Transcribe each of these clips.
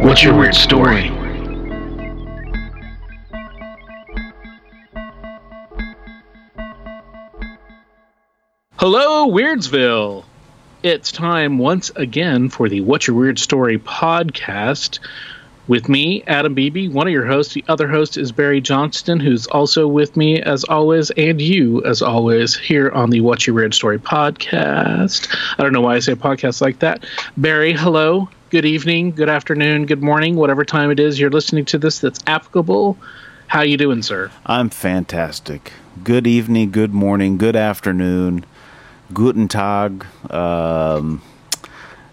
what's your weird story? Hello, Weirdsville. It's time once again for the What's Your Weird Story podcast with me, Adam Beebe, one of your hosts. The other host is Barry Johnston, who's also with me as always, and you as always here on the What's Your Weird Story podcast. I don't know why I say podcast like that. Barry, hello. Good evening, good afternoon, good morning, whatever time it is you're listening to this that's applicable. How you doing, sir? I'm fantastic. Good evening, good morning, good afternoon, guten tag. Um,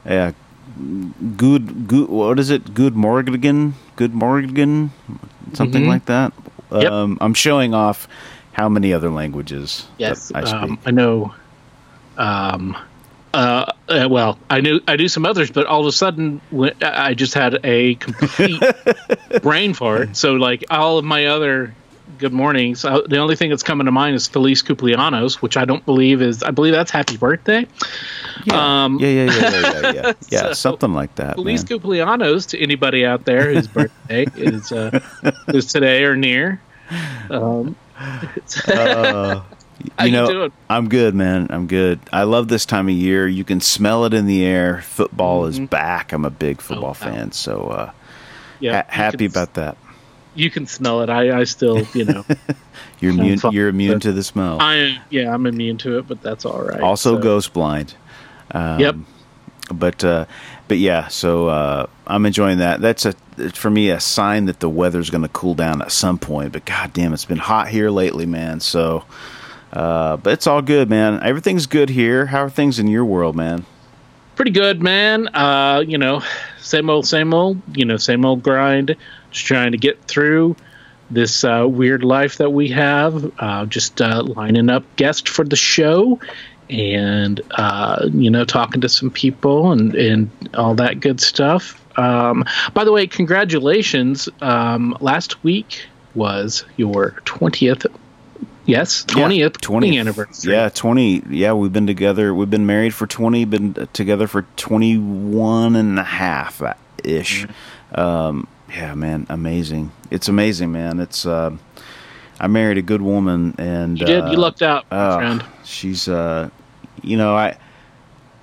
yeah, good, good. What is it? Good morgen, good morgen, something Mhm. like that. Yep. Um, I'm showing off how many other languages Yes, I speak. um, I know. Um, uh, uh, well, I knew I knew some others, but all of a sudden, when, I just had a complete brain fart. So, like all of my other good mornings, uh, the only thing that's coming to mind is Felice Cumpleaños, which I don't believe is. I believe that's Happy Birthday. yeah. um, yeah, yeah, yeah, yeah, yeah, yeah, yeah, So, something like that. Felice man. Cumpleaños to anybody out there whose birthday is uh, is today or near. Um, Uh, How you know? I'm good, man. I'm good. I love this time of year. You can smell it in the air. Football is back. I'm a big football Mm-hmm. Oh, fan, so uh, yeah, ha- happy about that. You can smell it. I, I still, you know. You're immune. fine You're immune to the smell. I am. yeah, I'm immune to it, but that's all right. also, So, ghost blind. Um, Yep. But uh, but yeah, so uh, I'm enjoying that. That's a for me a sign that the weather's going to cool down at some point. But god damn, it's been hot here lately, man. So. Uh, but it's all good, man. Everything's good here. How are things in your world, man? pretty good, man. Uh, you know, same old, same old. You know, same old grind. Just trying to get through this uh, weird life that we have. Uh, just uh, lining up guests for the show, and you know, talking to some people and and all that good stuff. Um, by the way, congratulations. Um, last week was your twentieth. Yes, twentieth wedding anniversary. Yeah, 20. Yeah, we've been together. We've been married for 20, been together for 21 and a half ish. Mm-hmm. Um, yeah, man, amazing. It's amazing, man. It's, uh, I married a good woman and, You did. uh, You lucked out, oh, friend. She's, uh, you know, I,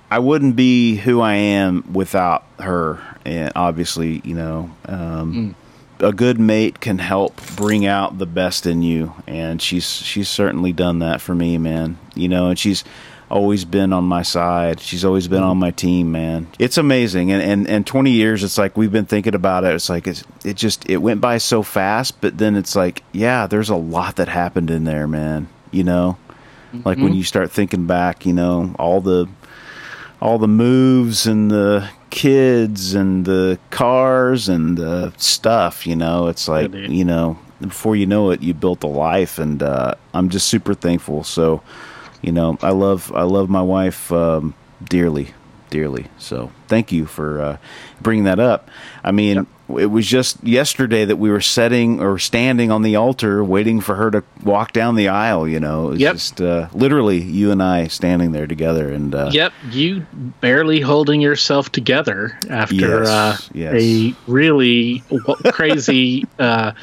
I wouldn't be who I am without her. And obviously, you know, um, a good mate can help bring out the best in you, and she's she's certainly done that for me, man. You know, and she's always been on my side. She's always been on mm-hmm. my team, man. It's amazing, and and and twenty years. It's like we've been thinking about it. It's like it's it just it went by so fast, but then it's like yeah, there's a lot that happened in there, man. You know, like when mm-hmm. you start thinking back, you know, all the all the moves and the kids and the cars and the stuff you know? It's like dude. you know before you know it you built a life and uh, i'm just super thankful. So you know i love i love my wife um, dearly dearly so thank you for uh, bringing that up i mean it was just yesterday that we were setting or standing on the altar waiting for her to walk down the aisle you know it's Yep. just uh, literally you and i standing there together and uh, Yep, you barely holding yourself together after Yes, uh, yes. a really crazy uh,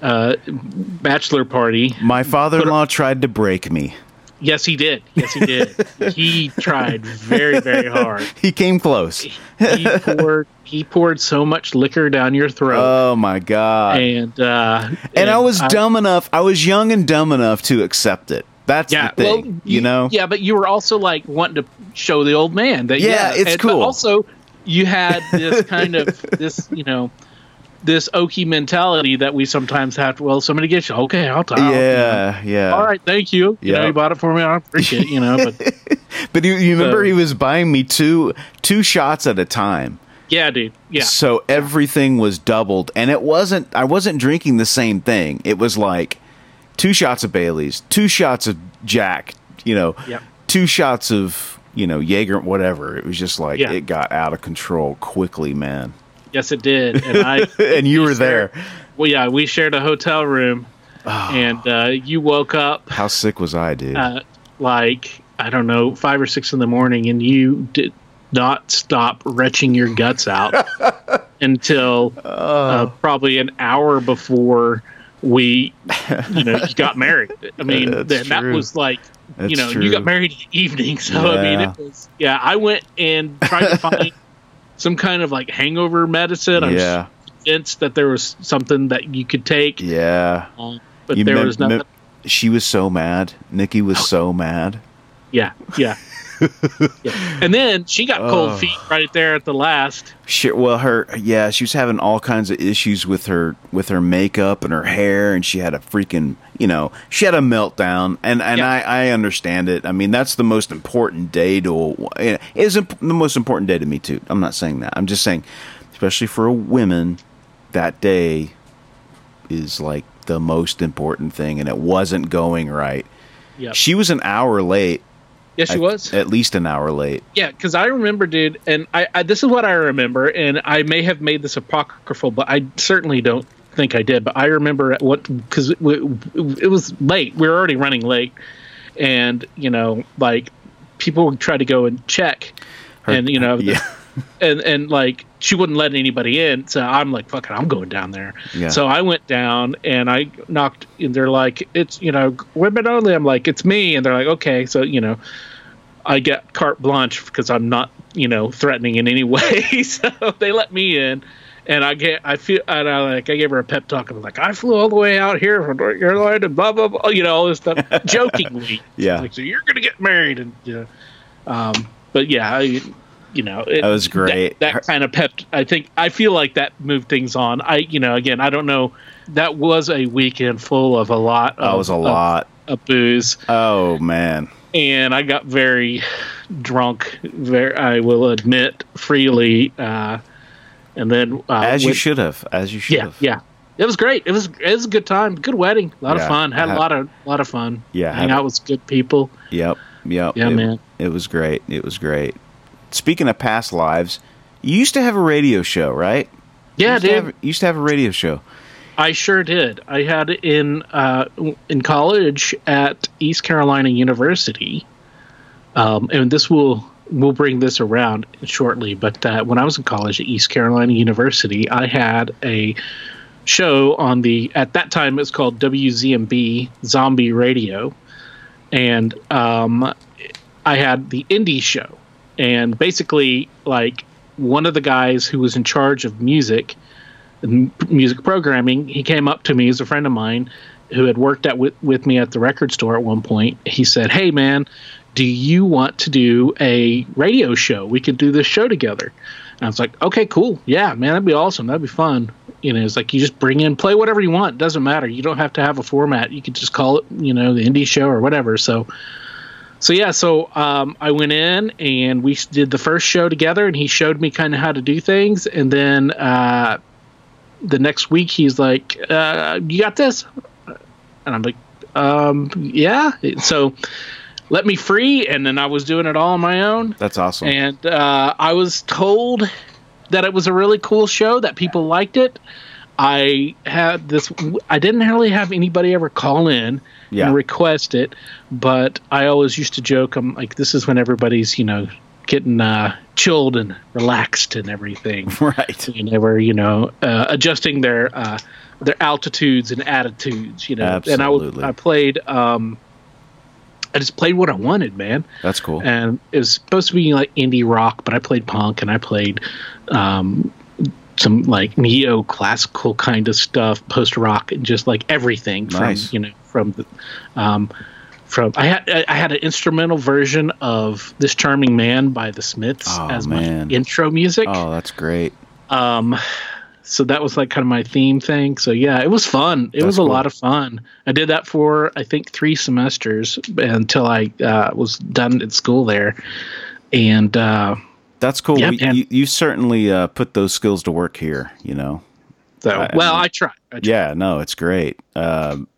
uh, bachelor party. My father-in-law tried to break me. Yes, he did. Yes, he did. he tried very, very hard. He came close. He poured he poured so much liquor down your throat, Oh my god! And, and uh, I was dumb enough. I was young and dumb enough to accept it. That's Yeah, the thing, well, you know. Yeah, but you were also like wanting to show the old man that Yeah, it's and- but cool. also, you had this kind of this, you know, this oaky mentality that we sometimes have. To, well, somebody gets you, okay, I'll tell. Yeah, yeah. All right, thank you. You know, you bought it for me. I appreciate it. You know, but But you, you remember So- he was buying me two two shots at a time. Yeah, dude. Yeah. So everything was doubled, and it wasn't. I wasn't drinking the same thing. It was like two shots of Bailey's, two shots of Jack. You know, Yep. two shots of you know Jaeger, whatever. It was just like Yeah. it got out of control quickly, man. Yes, it did. And I and you were there. Well, yeah, we shared a hotel room, Ah. and uh, you woke up How sick was I, dude? uh, like I don't know five or six in the morning, and you did not stop retching your guts out until Oh. uh, probably an hour before we, you know, you got married. I mean, then that was like. you That's know, you got married in the evening, so I mean, it was yeah. I went and tried to find some kind of like hangover medicine. I yeah, convinced that there was something that you could take, yeah. uh, but You there mem- was nothing. mem- she was so mad. Nikki was so mad. yeah, yeah. yeah. And then she got cold Oh. feet right there at the last. She, well, her yeah, she was having all kinds of issues with her with her makeup and her hair, and she had a freaking you know she had a meltdown, and and Yeah. I I understand it. I mean that's the most important day to it eh, is imp- the most important day to me too. I'm not saying that. I'm just saying, especially for women, that day is like the most important thing, and it wasn't going right. Yeah, She was an hour late. yeah, she I- was. at least an hour late. Yeah, because I remember, dude, and I, I this is what I remember, and I may have made this apocryphal, but I certainly don't think I did. But I remember at what because it, it was late. We were already running late, and you know, like people would try to go and check, Her- and you know, yeah. and and like she wouldn't let anybody in. So I'm like, "Fucking, I'm going down there. Yeah. So I went down and I knocked, and they're like, it's you know, women only. I'm like, it's me, and they're like, okay. So you know, I get carte blanche because I'm not you know threatening in any way. so they let me in. And I get, I feel, and I like, I gave her a pep talk, and I'm like, I flew all the way out here from North Carolina, and blah blah blah, you know, all this stuff, jokingly. Yeah. Like, so you're gonna get married, and you know, um, but yeah, I, you know, it, That was great. That, Her- kind of pep. I think I feel like that moved things on. I, you know, again, I don't know. That was a weekend full of a lot. Of, That was a of- lot. of booze, Oh man. and I got very drunk. Very, I will admit freely. Uh, and then, uh, As you went- should have. As you should yeah, have. yeah. It was great. It was it was a good time, good wedding, a lot Yeah, of fun. Had a lot of lot of fun. Yeah, hang out with good people. Yep. Yep. Yeah, it, man. It was great. It was great. Speaking of past lives, you used to have a radio show, right? You Yeah, to dude. have- you used to have a radio show. I sure did. I had in uh, in college at East Carolina University, um, and this will we'll bring this around shortly. But uh, when I was in college at East Carolina University, I had a show on the at that time it was called WZMB Zombie Radio, and um, I had the indie show, and basically like one of the guys who was in charge of music music programming, he came up to me as a friend of mine who had worked at with, with me at the record store at one point. He said, "Hey man, do you want to do a radio show? We could do this show together." And I was like, "Okay, cool. Yeah, man, that'd be awesome. That'd be fun." You know, it's like you just bring in, play whatever you want. Doesn't matter. You don't have to have a format. You could just call it, you know, the indie show or whatever. So, so yeah, so um, I went in and we did the first show together, and he showed me kind of how to do things, and then uh, the next week he's like, uh, "You got this," and I'm like, um, "Yeah." So let me free, and then I was doing it all on my own, That's awesome. and uh, I was told that it was a really cool show, that people liked it. I had this. I didn't really have anybody ever call in Yeah. and request it, but I always used to joke. I'm like, this is when everybody's you know getting uh, chilled and relaxed and everything right. and they were you know uh, adjusting their uh, their altitudes and attitudes you know and I. I played um I just played what I wanted man That's cool. and it was supposed to be like indie rock but I played punk and I played um some like neo classical kind of stuff post rock and just like everything Nice. from you know from the um from I had I had an instrumental version of "This Charming Man" by the Smiths Oh, as man. my intro music. oh, that's great. Um, so that was like kind of my theme thing. So yeah, it was fun. It That's was a cool. lot of fun. I did that for I think three semesters until I uh, was done at school there, and uh, That's cool. Yeah, you, you certainly uh, put those skills to work here. You know. So, I- I well, mean- I try. I try. Yeah, no, it's great. Um,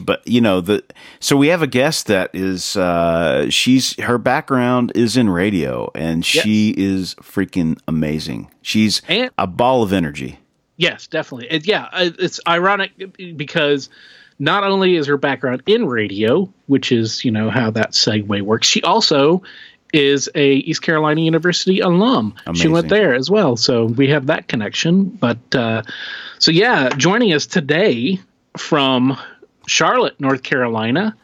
but you know the so we have a guest that is uh, she's her background is in radio and she is freaking amazing. She's And a ball of energy. Yes, definitely. It, yeah, it's ironic because not only is her background in radio, which is you know how that segue works, she also is a East Carolina University alum. She went there as well, so we have that connection. But uh, so yeah, joining us today from Charlotte, North Carolina,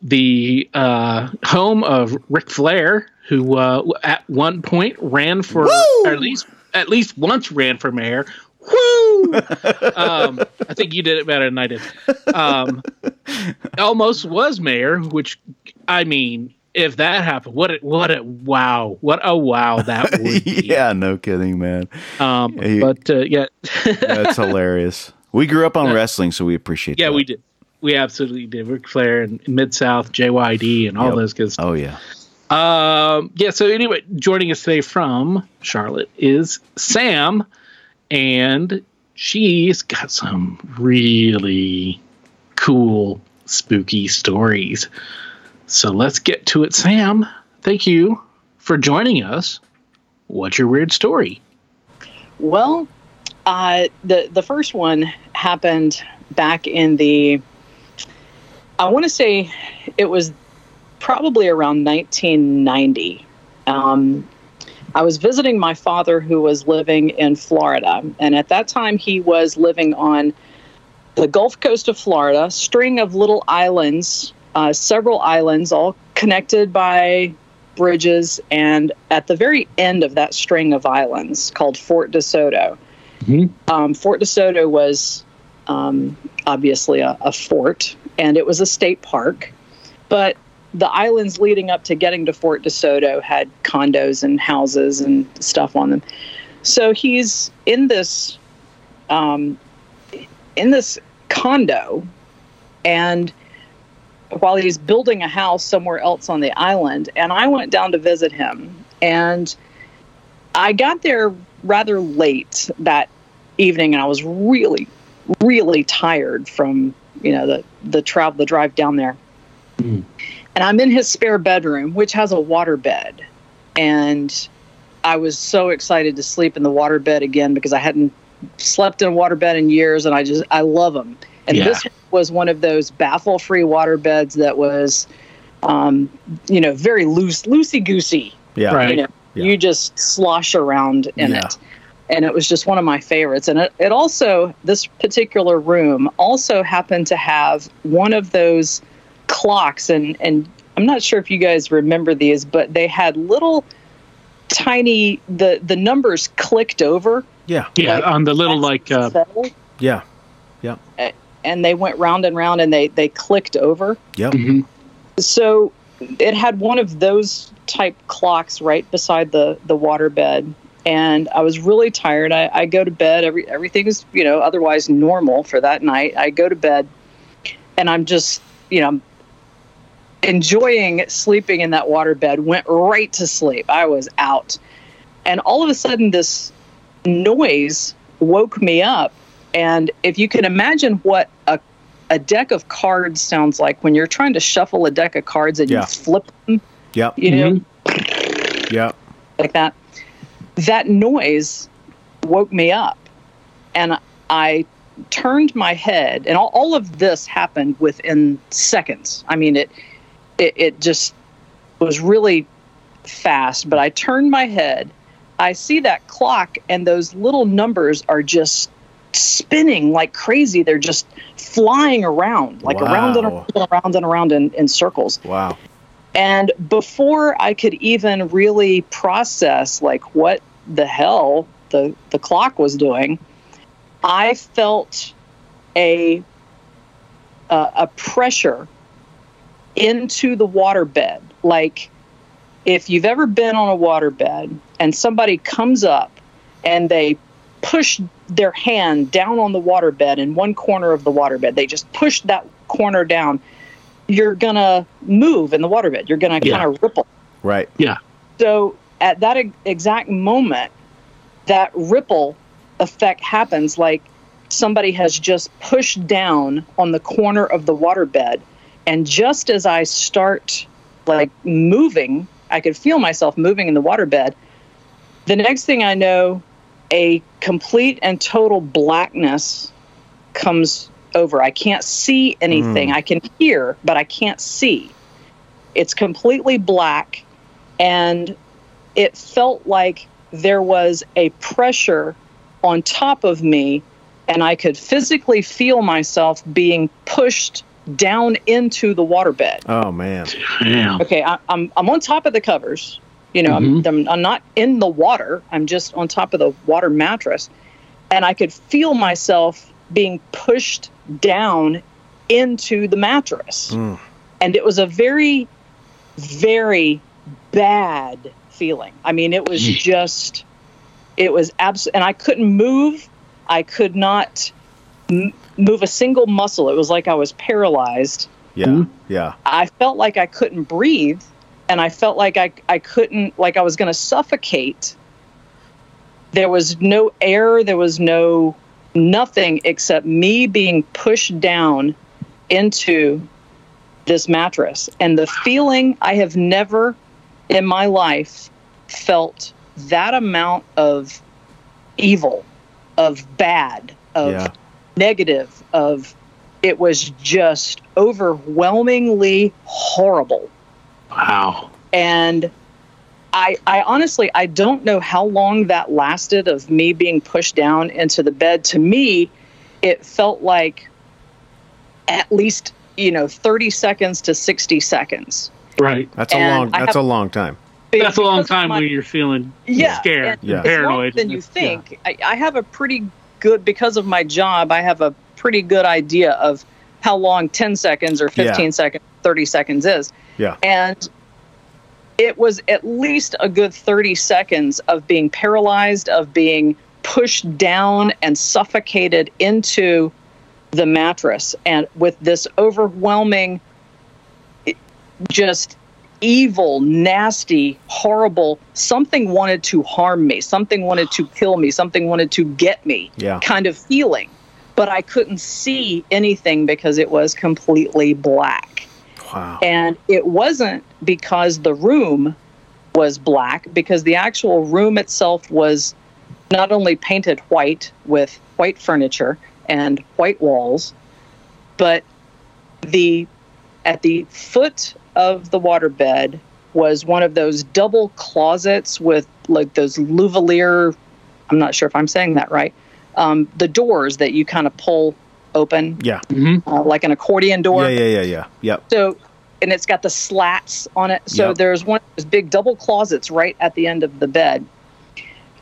the uh, home of Ric Flair, who uh, at one point ran for or at least at least once ran for mayor. Woo! um, I think you did it better than I did. Um, almost was mayor, which I mean, if that happened, what a, what a wow, what a wow that would be. yeah, no kidding, man. Um, He- but uh, yeah, That's hilarious. We grew up on wrestling, so we appreciate. yeah, that. we did. We absolutely did. Ric Flair and Mid South, JYD, and all Yep. those good stuff. Oh yeah. Um, yeah. So anyway, joining us today from Charlotte is Sam, and she's got some really cool, spooky stories. So let's get to it, Sam. Thank you for joining us. What's your weird story? Well, uh, the the first one happened back in the. I want to say it was probably around 1990. Um, I was visiting my father, who was living in Florida, and at that time he was living on the Gulf Coast of Florida, string of little islands, uh, several islands, all connected by bridges, and at the very end of that string of islands, called Fort DeSoto. Mhm. Um, Fort DeSoto was um, obviously a, a fort, and it was a state park, but the islands leading up to getting to Fort DeSoto had condos and houses and stuff on them. So he's in this um, in this condo, and while he's building a house somewhere else on the island, and I went down to visit him, and I got there rather late that evening, and I was really, really tired from you know the the travel, the drive down there. Mm. And I'm in his spare bedroom, which has a water bed, and I was so excited to sleep in the water bed again because I hadn't slept in a water bed in years, and I just I love them. And Yeah. this was one of those baffle-free water beds that was, um, you know, very loose, loosey goosey. Yeah. Right. You know, Yeah. you just slosh around in Yeah. it. And it was just one of my favorites. And it, it also, this particular room also happened to have one of those clocks. And, and I'm not sure if you guys remember these, but they had little tiny, the, the numbers clicked over. Yeah. Yeah, Like, on the little like uh, fell, Yeah. and they went round and round and they, they clicked over. Yep. mhm. so it had one of those type clocks right beside the the water bed and i was really tired i, I go to bed every everything is you know otherwise normal for that night i go to bed and i'm just you know enjoying sleeping in that water bed went right to sleep i was out and all of a sudden this noise woke me up and if you can imagine what a a deck of cards sounds like when you're trying to shuffle a deck of cards and Yeah. you flip them, Yep. you know, mm-hmm. Yep. like that. That noise woke me up. And I turned my head, and all, all of this happened within seconds. I mean, it, it, it just was really fast, but I turned my head. I see that clock, and those little numbers are just spinning like crazy. They're just flying around, like around and Wow. around and around and around in, in circles. Wow. And before I could even really process like what the hell the, the clock was doing, I felt a a, a pressure into the waterbed. Like if you've ever been on a waterbed and somebody comes up and they push their hand down on the waterbed in one corner of the waterbed, they just push that corner down. You're gonna move in the waterbed. You're gonna Yeah. kind of ripple. Right. Yeah. So at that e- exact moment, that ripple effect happens like somebody has just pushed down on the corner of the waterbed. And just as I start like moving, I could feel myself moving in the waterbed. The next thing I know, a complete and total blackness comes over. I can't see anything. Hmm. I can hear, but I can't see. It's completely black, and it felt like there was a pressure on top of me, and I could physically feel myself being pushed down into the waterbed. Oh man. Damn. Okay, I, I'm I'm on top of the covers. You know, I'm, I'm I'm not in the water. I'm just on top of the water mattress, and I could feel myself being pushed down into the mattress, Mm. and it was a very, very bad feeling. I mean, it was just, it was abs, and I couldn't move. I could not m- move a single muscle. It was like I was paralyzed. Yeah. Mhm. Yeah. I felt like I couldn't breathe and I felt like I, I couldn't, like I was going to suffocate. There was no air, there was no nothing except me being pushed down into this mattress. And the feeling I have never in my life felt that amount of evil, of bad, of Yeah. Negative, of it was just overwhelmingly horrible. Wow. And I, I honestly, I don't know how long that lasted of me being pushed down into the bed. To me, it felt like at least, you know, 30 seconds to 60 seconds. Right. That's a long. That's have- a long time. That's a long time my- when you're feeling yeah, scared, and Yeah. it's longer paranoid. than you think. I, I have a pretty good because of my job. I have a pretty good idea of how long 10 seconds or 15 Yeah. seconds, 30 seconds is. Yeah. And it was at least a good 30 seconds of being paralyzed, of being pushed down and suffocated into the mattress, and with this overwhelming, just evil, nasty, horrible, something wanted to harm me, something wanted to kill me, something wanted to get me Yeah. kind of feeling. But I couldn't see anything because it was completely black. Wow. And it wasn't because the room was black, because the actual room itself was not only painted white with white furniture and white walls, but the at the foot of the waterbed was one of those double closets with like those louvalier I'm not sure if I'm saying that right. Um, the doors that you kind of pull open, Yeah. hmm uh, like an accordion door. Yeah. Yeah. Yeah. Yeah. Yep. So, and it's got the slats on it. So Yep. there's one of those big double closets right at the end of the bed,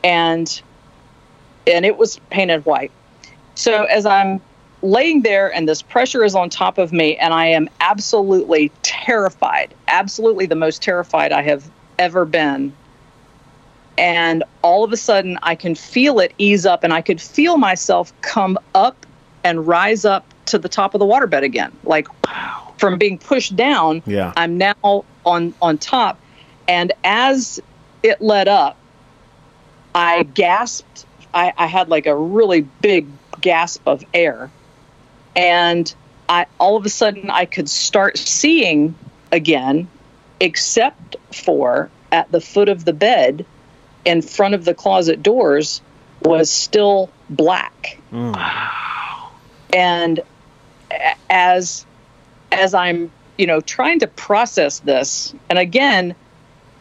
and and it was painted white. So as I'm laying there and this pressure is on top of me, and I am absolutely terrified, absolutely the most terrified I have ever been. And all of a sudden, I can feel it ease up, and I could feel myself come up and rise up to the top of the waterbed again, like wow. from being pushed down. Yeah. I'm now on on top, and as it let up, I gasped. I, I had like a really big gasp of air, and I all of a sudden I could start seeing again, except for at the foot of the bed, in front of the closet doors, was still black. Mm. And as as i'm you know trying to process this and again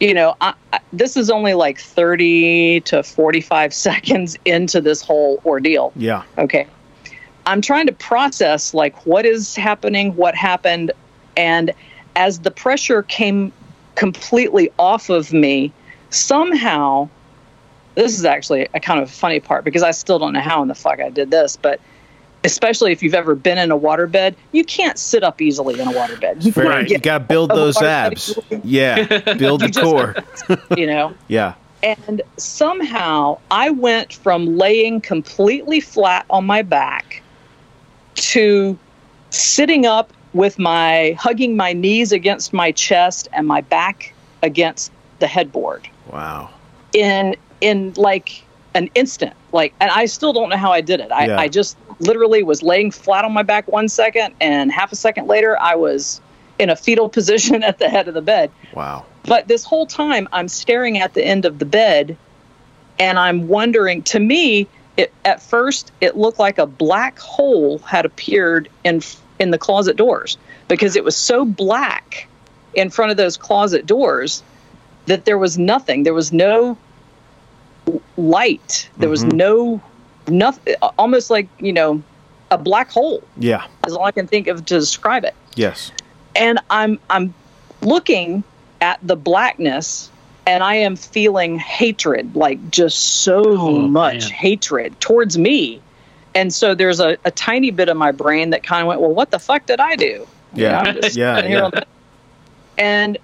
you know I, I, this is only like 30 to 45 seconds into this whole ordeal. Yeah. okay i'm trying to process like what is happening what happened and as the pressure came completely off of me somehow this is actually a kind of funny part because i still don't know how in the fuck i did this but especially if you've ever been in a waterbed you can't sit up easily in a waterbed you, Right. You got to build those abs. Yeah. Build the core. you know Yeah. And somehow I went from laying completely flat on my back to sitting up with my hugging my knees against my chest and my back against the headboard Wow. in in like an instant. Like, and I still don't know how I did it. I, Yeah. I just literally was laying flat on my back one second, and half a second later, I was in a fetal position at the head of the bed. Wow. But this whole time, I'm staring at the end of the bed, and I'm wondering. To me, it, at first, it looked like a black hole had appeared in in the closet doors because it was so black in front of those closet doors that there was nothing. There was no light. There was Mhm. no nothing. Almost like you know, a black hole Yeah. is all I can think of to describe it Yes. and I'm I'm looking at the blackness and I am feeling hatred, like just so Oh, much man. hatred towards me. And so there's a, a tiny bit of my brain that kind of went, well, what the fuck did I do? You Yeah. know, Yeah, yeah. the- And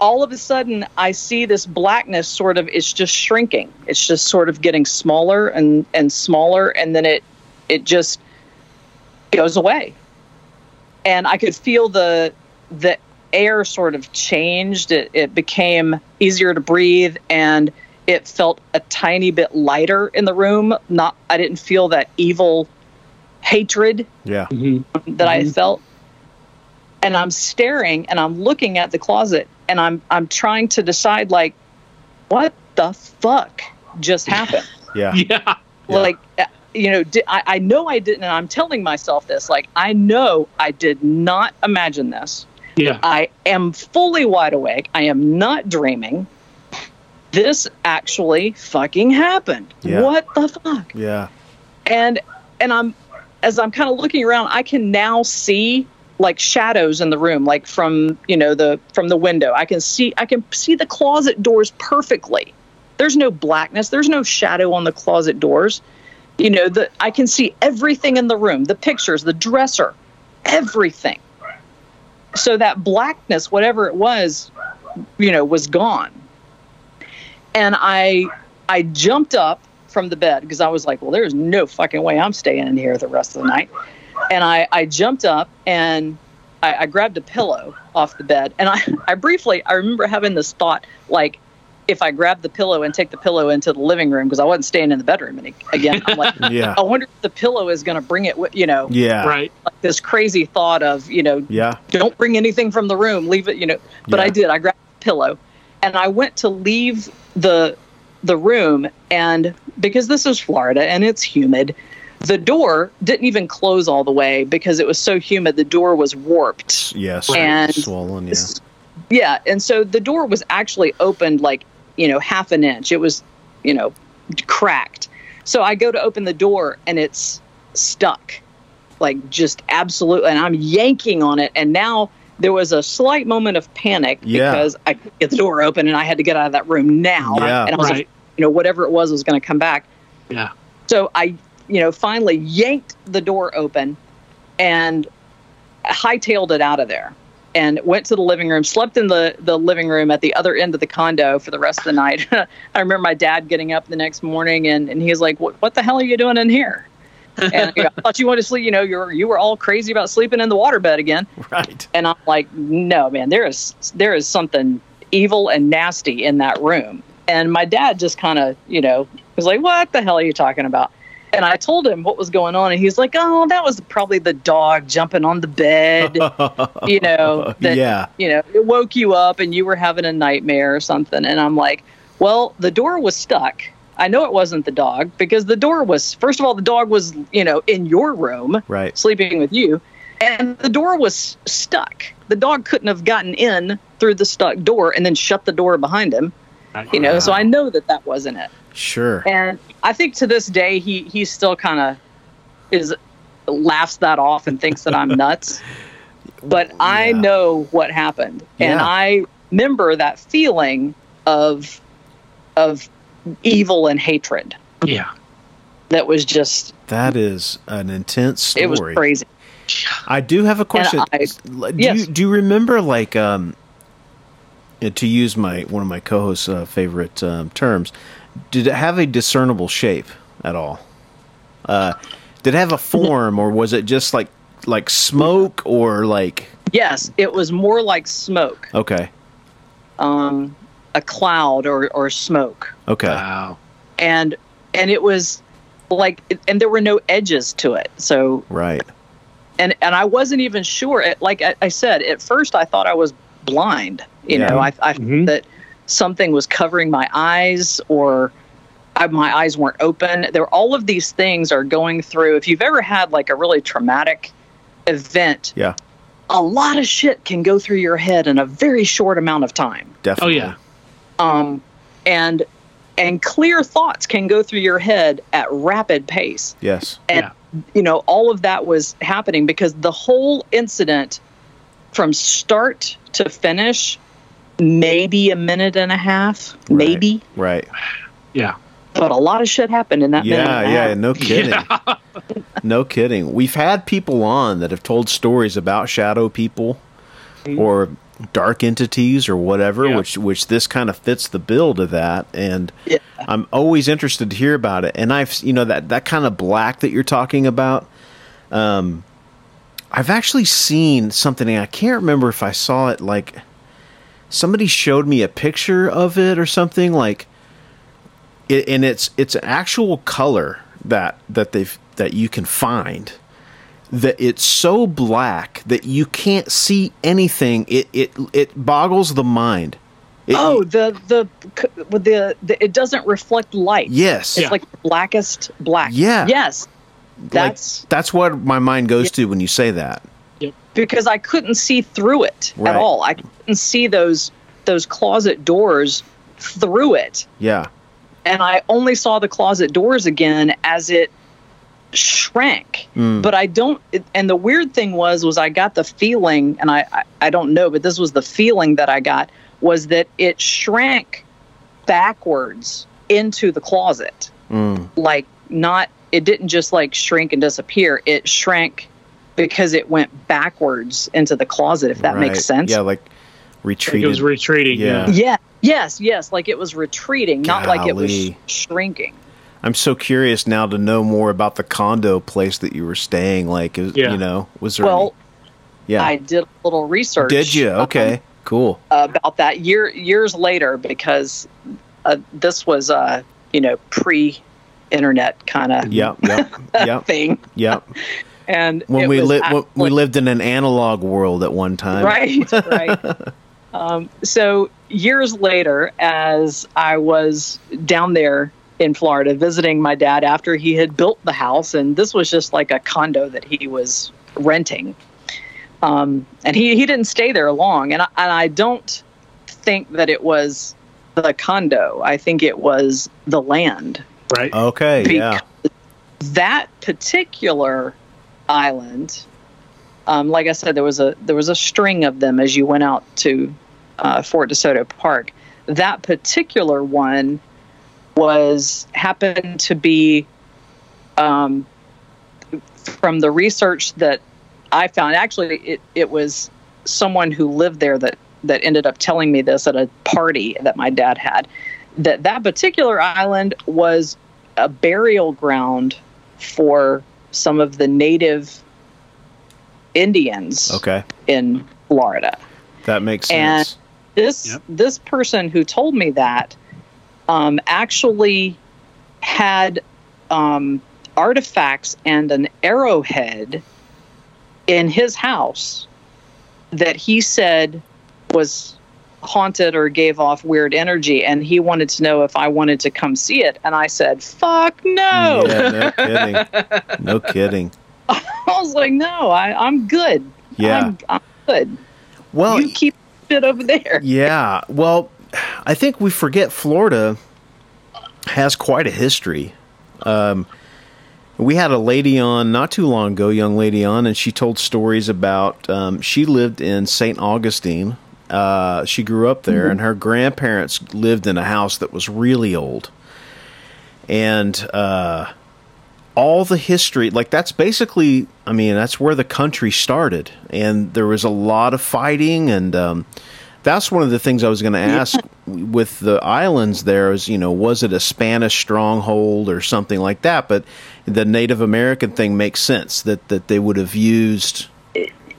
all of a sudden, I see this blackness sort of, it's just shrinking. It's just sort of getting smaller and, and smaller. And then it, it just goes away and I could feel the the air sort of changed. It, it became easier to breathe, and it felt a tiny bit lighter in the room. Not, I didn't feel that evil hatred Yeah. Mhm. that I felt. And I'm staring, and I'm looking at the closet, and I'm I'm trying to decide like, what the fuck just happened? Yeah. Yeah. Yeah. like uh, you know di- I, I know i didn't and i'm telling myself this like i know i did not imagine this Yeah. i am fully wide awake. I am not dreaming. This actually fucking happened. Yeah. what the fuck? Yeah. and and i'm as i'm kind of looking around i can now see like shadows in the room like from you know the from the window. I can see i can see the closet doors perfectly. There's no blackness. There's no shadow on the closet doors. You know the i can see everything in the room. The pictures the dresser everything so that blackness whatever it was you know was gone. And i i jumped up from the bed because i was like well there's no fucking way i'm staying in here the rest of the night. And i i jumped up and i, I grabbed a pillow off the bed. And i i briefly i remember having this thought like if i grab the pillow and take the pillow into the living room because i wasn't staying in the bedroom any, again i'm like Yeah. i wonder if the pillow is going to bring it with you know Yeah. Right. like this crazy thought of you know Yeah. don't bring anything from the room leave it you know but Yeah. i did i grabbed the pillow and i went to leave the the room and because this is florida and it's humid the door didn't even close all the way because it was so humid the door was warped Yes. And- swollen. Yeah. yeah and so the door was actually opened like you know half an inch it was you know cracked so i go to open the door and it's stuck like just absolutely and i'm yanking on it and now there was a slight moment of panic Yeah. because i couldn't get the door open and i had to get out of that room now Yeah. and i was Right. like, you know whatever it was was going to come back Yeah. so I, you know, finally yanked the door open and hightailed it out of there and went to the living room, slept in the, the living room at the other end of the condo for the rest of the night. I remember my dad getting up the next morning and, and he was like, what, what the hell are you doing in here? And I, go, I thought you wanted to sleep, you know, you're, you were all crazy about sleeping in the waterbed again. Right. And I'm like, no, man, there is there is something evil and nasty in that room. And my dad just kind of, you know, was like, what the hell are you talking about? And I told him what was going on, and he's like, oh, that was probably the dog jumping on the bed, you know, that, yeah. you know, it woke you up and you were having a nightmare or something. And I'm like, well, the door was stuck. I know it wasn't the dog because the door was, first of all, the dog was, you know, in your room Right. sleeping with you, and the door was stuck. The dog couldn't have gotten in through the stuck door and then shut the door behind him, you know. So I know that that wasn't it. Sure. And I think to this day, he he still kind of is laughs that off and thinks that I'm nuts. But I know what happened, and I remember that feeling of of evil and hatred. Yeah. That was just That is an intense story. it was crazy. I do have a question. I- do yes. you do you remember like um to use my one of my co-hosts' uh, favorite um, terms? Did it have a discernible shape at all? Uh, did it have a form, or was it just like like smoke, or like Yes, it was more like smoke. okay, Um, a cloud or or smoke, Okay. Wow. and and it was like and there were no edges to it. So Right. and and I wasn't even sure. It, like I, I said, at first I thought I was blind. You Yeah. know, I, I Mhm. that something was covering my eyes or I, my eyes weren't open. There, all of these things are going through. If you've ever had like a really traumatic event, Yeah. a lot of shit can go through your head in a very short amount of time. Definitely. Oh Definitely. yeah. Um, and and clear thoughts can go through your head at rapid pace Yes. and Yeah. you know all of that was happening because the whole incident from start to finish maybe a minute and a half maybe Right. Yeah. but a lot of shit happened in that minute Yeah, a yeah, half. no kidding. Yeah. No kidding. We've had people on that have told stories about shadow people or dark entities or whatever, Yeah. which which this kind of fits the bill to that. And Yeah. I'm always interested to hear about it. And I've you know that that kind of black that you're talking about. Um, I've actually seen something. I can't remember if I saw it. Like somebody showed me a picture of it or something. Like it, and it's it's an actual color that that they've that you can find that it's so black that you can't see anything. It it it boggles the mind. It- oh the the the, the it doesn't reflect light. Yes. It's Yeah. like blackest black. Yeah. yes. Like, that's that's what my mind goes to when you say that because I couldn't see through it Right. at all. I couldn't see those those closet doors through it, yeah and I only saw the closet doors again as it shrank. Mm. But I don't. it- And the weird thing was, was I got the feeling, and I, I I don't know, but this was the feeling that I got was that it shrank backwards into the closet, Mm. like not. It didn't just like shrink and disappear. It shrank because it went backwards into the closet. If that Right. makes sense. yeah like Like it was retreating. Yeah. Yeah. Yeah. Yes. Yes. Like it was retreating, not like it was Golly. shrinking. i'm so curious now to know more about the condo place that you were staying like is, Yeah. you know was there Well, any, yeah I did a little research. did you um, okay cool about that year years later because uh, this was uh you know pre-internet kind of yep yep yep thing, yep and when we was li- when we lived in an analog world at one time right right. um, so years later, as I was down there in Florida visiting my dad after he had built the house, and this was just like a condo that he was renting. Um, and he, he didn't stay there long, and I, and I don't think that it was the condo. I think it was the land Right. okay yeah that particular island. Um, like i said there was a there was a string of them as you went out to uh, fort desoto park. That particular one was happened to be um, from the research that i found actually it, it was someone who lived there that that ended up telling me this at a party that my dad had that that particular island was a burial ground for some of the native Indians okay in Florida. that makes sense. And- sense This Yep. this person who told me that um, actually had um, artifacts and an arrowhead in his house that he said was haunted or gave off weird energy and he wanted to know if I wanted to come see it and I said fuck no yeah no kidding no kidding I was like no I, I'm good Yeah. I'm, I'm good well you keep it over there Yeah. Well, I think we forget Florida has quite a history. Um, we had a lady on not too long ago, young lady on, and she told stories about um, she lived in St. Augustine. Uh, she grew up there, and her grandparents lived in a house that was really old. And uh, all the history, like that's basically, I mean, that's where the country started, and there was a lot of fighting, and um, that's one of the things I was going to ask with the islands. There is, you know, was it a Spanish stronghold or something like that? But the Native American thing makes sense that that they would have used,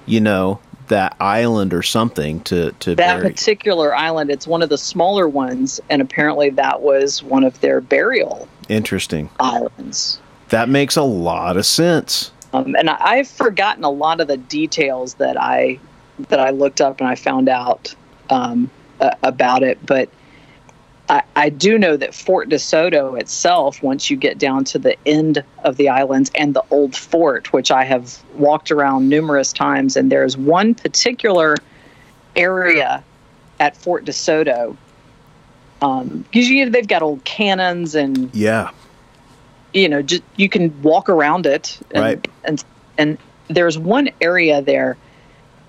you know, that island or something to to that bury. particular island, it's one of the smaller ones, and apparently that was one of their burial Interesting. islands. That makes a lot of sense. Um, and I, I've forgotten a lot of the details that I that I looked up and I found out um, uh, about it, but I, I do know that Fort DeSoto itself, once you get down to the end of the islands and the old fort, which I have walked around numerous times, and there's one particular area at Fort DeSoto. Um, because you they've got old cannons and Yeah. you know just you can walk around it and, Right. and and there's one area there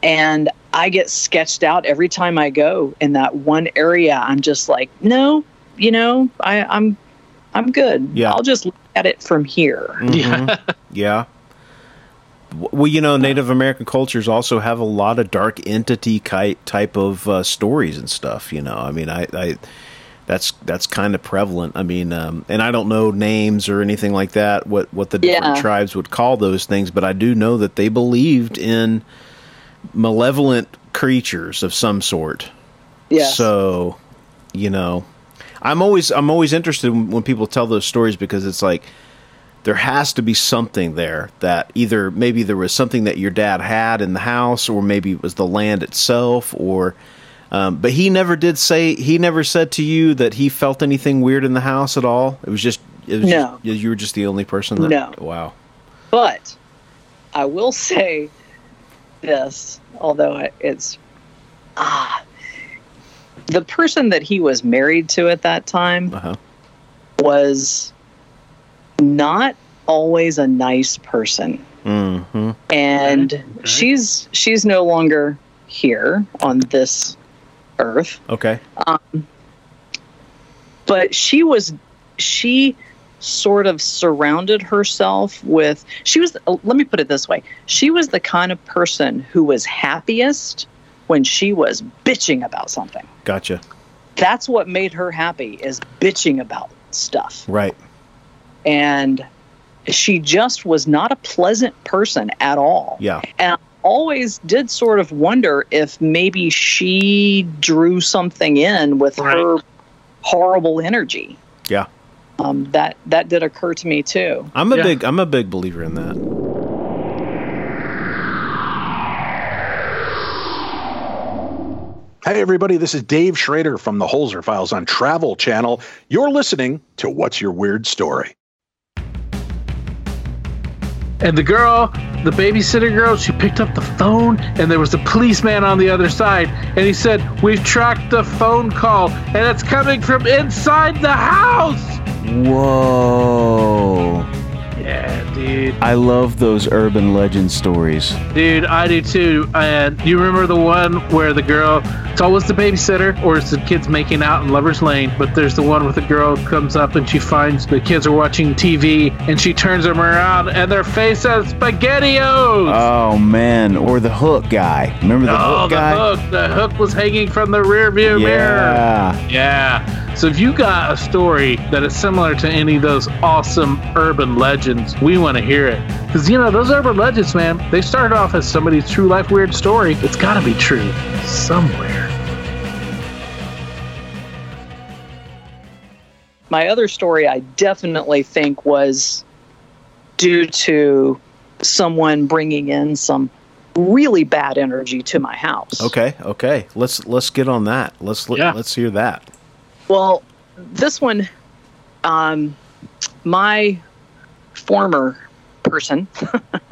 and i get sketched out every time i go in that one area i'm just like no you know i i'm i'm good Yeah. i'll just look at it from here Mhm. yeah. Well, you know, Native American cultures also have a lot of dark entity ki- type of uh, stories and stuff. You know, I mean, I, I that's that's kind of prevalent. I mean, um, and I don't know names or anything like that. What what the different Yeah. tribes would call those things, but I do know that they believed in malevolent creatures of some sort. Yeah. So, you know, I'm always I'm always interested when, people tell those stories because it's like there has to be something there that either maybe there was something that your dad had in the house or maybe it was the land itself or um, but he never did say he never said to you that he felt anything weird in the house at all. It was just it was No. just, you were just the only person that No. wow. but i will say this although it's ah the person that he was married to at that time Uh-huh. was not always a nice person Mhm. and Okay. she's she's no longer here on this earth Okay. Um, but she was she sort of surrounded herself with she was uh, let me put it this way she was the kind of person who was happiest when she was bitching about something Gotcha. that's what made her happy is bitching about stuff Right. and she just was not a pleasant person at all. Yeah. And I always did sort of wonder if maybe she drew something in with Right. her horrible energy. Yeah. Um, that that did occur to me too. I'm a Yeah. big I'm a big believer in that. Hey, everybody, this is Dave Schrader from the Holzer Files on Travel Channel. You're listening to What's Your Weird Story? And the girl, the babysitter girl, she picked up the phone and there was a policeman on the other side. And he said, We've tracked the phone call and it's coming from inside the house. Whoa. Yeah, dude. I love those urban legend stories. Dude, I do too. And you remember the one where the girl, it's always the babysitter or it's the kids making out in Lover's Lane, but there's the one where the girl comes up and she finds the kids are watching TV and she turns them around and their face has SpaghettiOs. Oh man, or the hook guy. Remember the hook? oh, hook the guy? hook. The hook was hanging from the rear view mirror. Yeah. Yeah. So if you got a story that is similar to any of those awesome urban legends, we want to hear it. Because, you know, those urban legends, man, they started off as somebody's true life weird story. It's got to be true somewhere. My other story, I definitely think was due to someone bringing in some really bad energy to my house. Okay, okay. Let's let's get on that. Let's let, Yeah. let's hear that. Well, this one, um, my former person,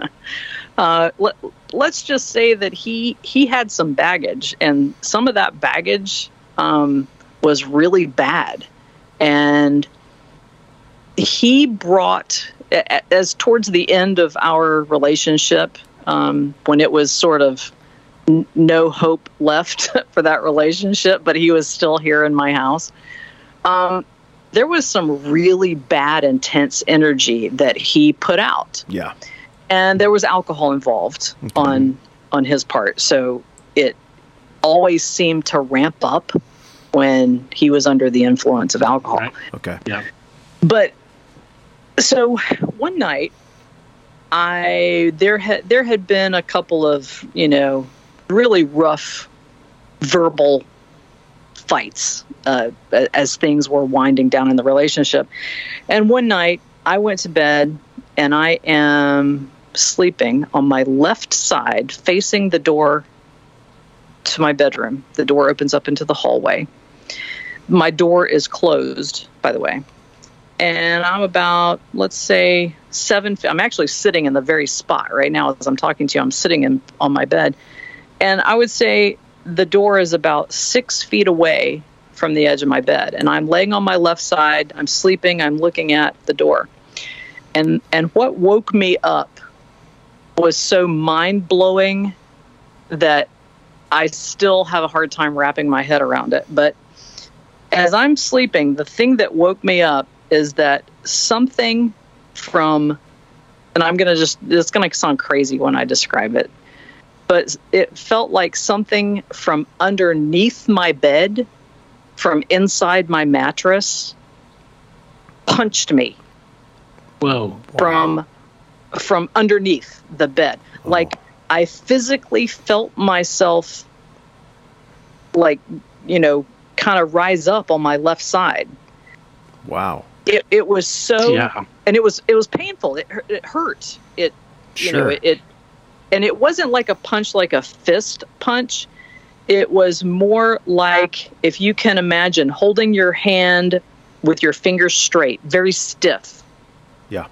uh, let, let's just say that he he had some baggage, and some of that baggage um, was really bad, and he brought as towards the end of our relationship um, when it was sort of n- no hope left for that relationship but he was still here in my house um, there was some really bad intense energy that he put out Yeah. and there was alcohol involved on on his part so it always seemed to ramp up when he was under the influence of alcohol Right. Okay. Yeah. but so one night i there had there had been a couple of you know really rough verbal fights uh, as things were winding down in the relationship. And one night I went to bed and I am sleeping on my left side facing the door to my bedroom. The door opens up into the hallway. My door is closed, by the way. And I'm about, let's say, seven. I'm actually sitting in the very spot right now as I'm talking to you. I'm sitting in on my bed, and I would say the door is about six feet away from the edge of my bed, and I'm laying on my left side. I'm sleeping. I'm looking at the door, and and what woke me up was so mind blowing that I still have a hard time wrapping my head around it. But as I'm sleeping, the thing that woke me up is that something from, and I'm going to just, it's going to sound crazy when I describe it, but it felt like something from underneath my bed, from inside my mattress, punched me. Whoa. From from underneath the bed. Oh. Like I physically felt myself like, you know, kind of rise up on my left side. Wow. It, it was so yeah. and it was it was painful. It it hurt. It you sure. know, it, it and it wasn't like a punch like a fist punch. It was more like if you can imagine holding your hand with your fingers straight, very stiff. Yeah.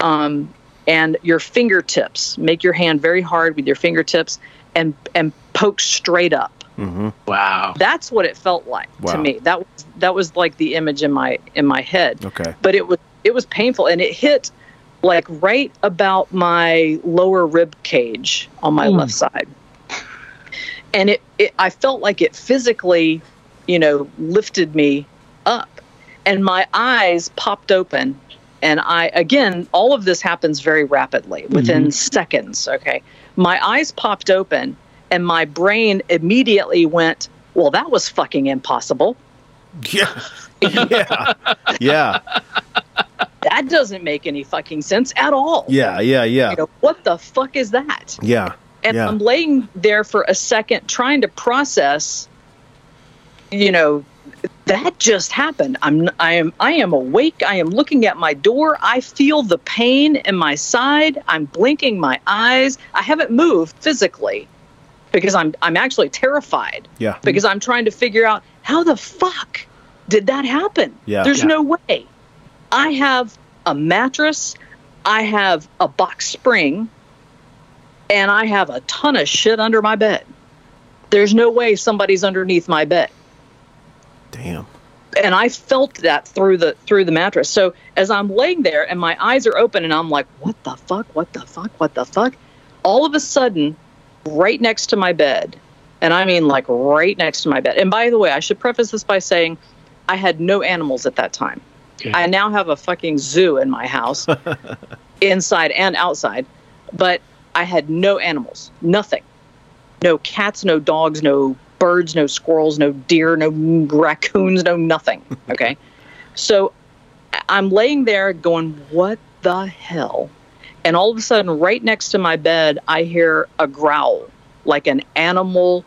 Um and your fingertips. Make your hand very hard with your fingertips and and poke straight up. Mm-hmm. Wow, that's what it felt like wow. to me. That was that was like the image in my in my head. Okay, but it was it was painful and it hit like right about my lower rib cage on my mm. left side, and it, it I felt like it physically, you know, lifted me up, and my eyes popped open and I, again, all of this happens very rapidly within mm-hmm. seconds. Okay. My eyes popped open and my brain immediately went, well, that was fucking impossible. Yeah. yeah. Yeah. That doesn't make any fucking sense at all. Yeah. Yeah. Yeah. You know, what the fuck is that? Yeah. And yeah. I'm laying there for a second trying to process, you know, that just happened. I'm I am I am awake. I am looking at my door. I feel the pain in my side. I'm blinking my eyes. I haven't moved physically because I'm I'm actually terrified. Yeah. Because I'm trying to figure out how the fuck did that happen? Yeah. There's yeah. no way. I have a mattress, I have a box spring, and I have a ton of shit under my bed. There's no way somebody's underneath my bed. Damn. And I felt that through the through the mattress. So as I'm laying there and my eyes are open and I'm like, what the fuck? What the fuck? What the fuck? All of a sudden, right next to my bed, and I mean like right next to my bed. And by the way, I should preface this by saying I had no animals at that time. Okay. I now have a fucking zoo in my house, inside and outside, but I had no animals, nothing. No cats, no dogs, no birds, no squirrels, no deer, no raccoons, no nothing. Okay. so I'm laying there going, what the hell? And all of a sudden, right next to my bed, I hear a growl, like an animal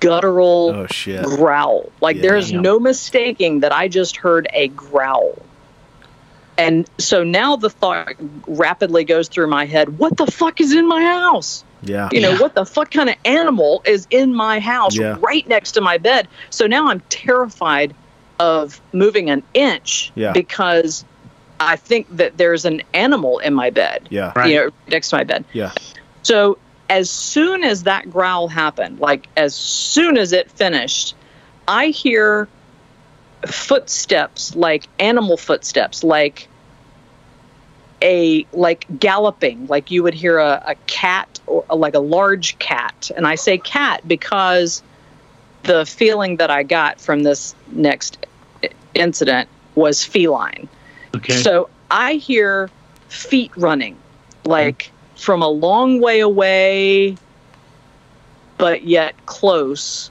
guttural oh, shit. growl. Like yeah, there's yeah. no mistaking that I just heard a growl. And so now the thought rapidly goes through my head what the fuck is in my house? Yeah. You know, yeah. what the fuck kind of animal is in my house yeah. right next to my bed? So now I'm terrified of moving an inch yeah. because I think that there's an animal in my bed. Yeah. Right. You know, next to my bed. Yeah. So as soon as that growl happened, like as soon as it finished, I hear footsteps, like animal footsteps, like a like galloping, like you would hear a, a cat or like a large cat. And I say cat because the feeling that I got from this next incident was feline. Okay. So I hear feet running, like from a long way away, but yet close.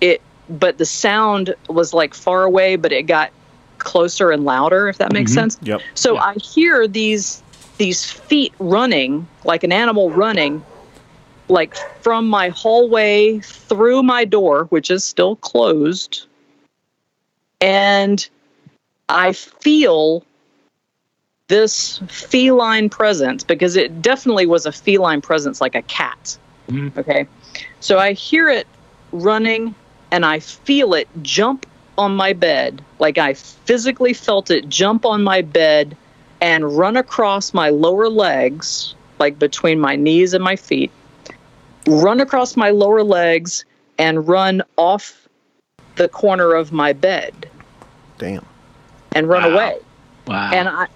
It, but the sound was like far away, but it got closer and louder, if that makes mm-hmm. sense. Yep. So yep. I hear these these feet running, like an animal running, like from my hallway through my door, which is still closed, and I feel this feline presence because it definitely was a feline presence like a cat. Mhm. Okay. So I hear it running and I feel it jump on my bed. Like I physically felt it jump on my bed and run across my lower legs, like between my knees and my feet, run across my lower legs and run off the corner of my bed Damn. and run Wow. away Wow. and I, the,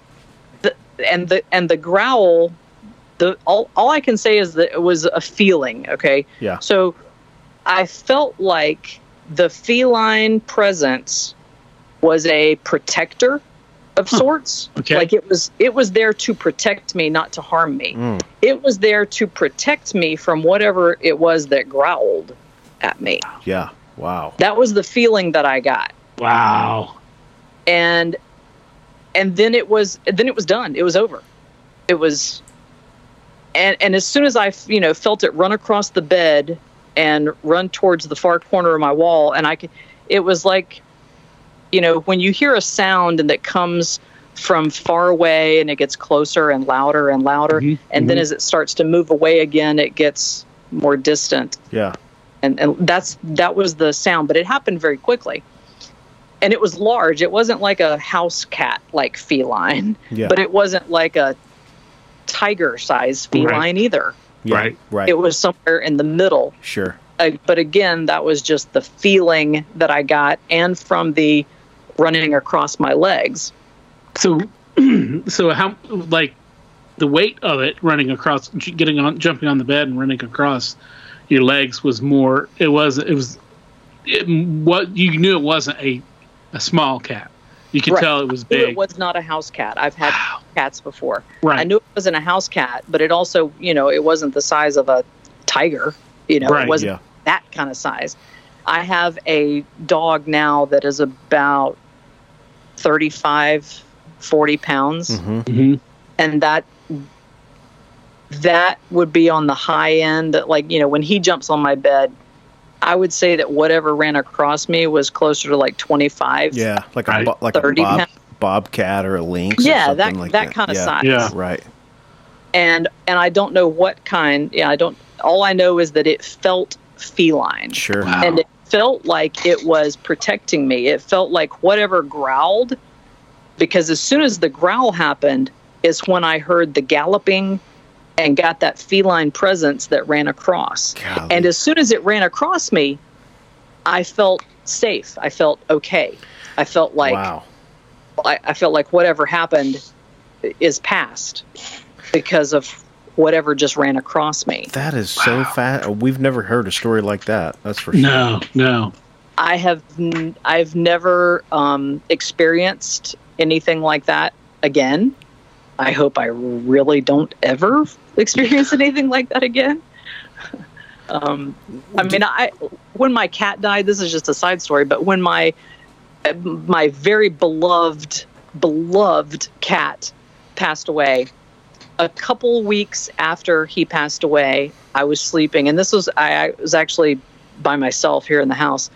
and the and the growl, the all all I can say is that it was a feeling. Okay. Yeah. So, I felt like the feline presence was a protector of sorts. Okay. Like it was it was there to protect me, not to harm me. Mm. It was there to protect me from whatever it was that growled at me. Yeah. Wow. That was the feeling that I got wow. and and then it was then it was done. It was over. It was and and as soon as i you know felt it run across the bed and run towards the far corner of my wall and i could it was like you know when you hear a sound and that comes from far away and it gets closer and louder and louder Mhm, and then as it starts to move away again it gets more distant. Yeah. and, and that's that was the sound but it happened very quickly and it was large it wasn't like a house cat like feline Yeah. but it wasn't like a tiger size feline either yeah. Right. Right. it was somewhere in the middle sure. uh, but again that was just the feeling that i got and from the running across my legs So, so how like the weight of it running across, getting on, jumping on the bed and running across your legs was more. It was. It was. It, what you knew it wasn't a a small cat. You could Right. tell it was I knew big. it was not a house cat i've had Wow. cats before right. I knew it wasn't a house cat, but it also, you know, it wasn't the size of a tiger. You know, Right, it wasn't yeah. that kind of size. I have a dog now that is about 35, 40 pounds, hmm hmm and that that would be on the high end. Like, you know, when he jumps on my bed, I would say that whatever ran across me was closer to like 25. Yeah. Like a Right. bo- like a 30 bob, pounds. bobcat or a lynx. Yeah, something that like that, that. kind of yeah. size. Yeah. Right. and and I don't know what kind. Yeah, I don't. All I know is that it felt feline, Sure. Wow. and it felt like it was protecting me. It felt like whatever growled, because as soon as the growl happened, is when I heard the galloping, and got that feline presence that ran across. Golly. And as soon as it ran across me, I felt safe. I felt okay. I felt like wow. I, I felt like whatever happened is past because of whatever just ran across me. That is so fast. We've never heard a story like that. That's for sure. No, no. I have n- I've never um, experienced anything like that again. I hope I really don't ever experience anything like that again. Um, I mean, I when my cat died. This is just a side story, but when my my very beloved beloved cat passed away, a couple weeks after he passed away, I was sleeping, and this was I, I was actually by myself here in the house.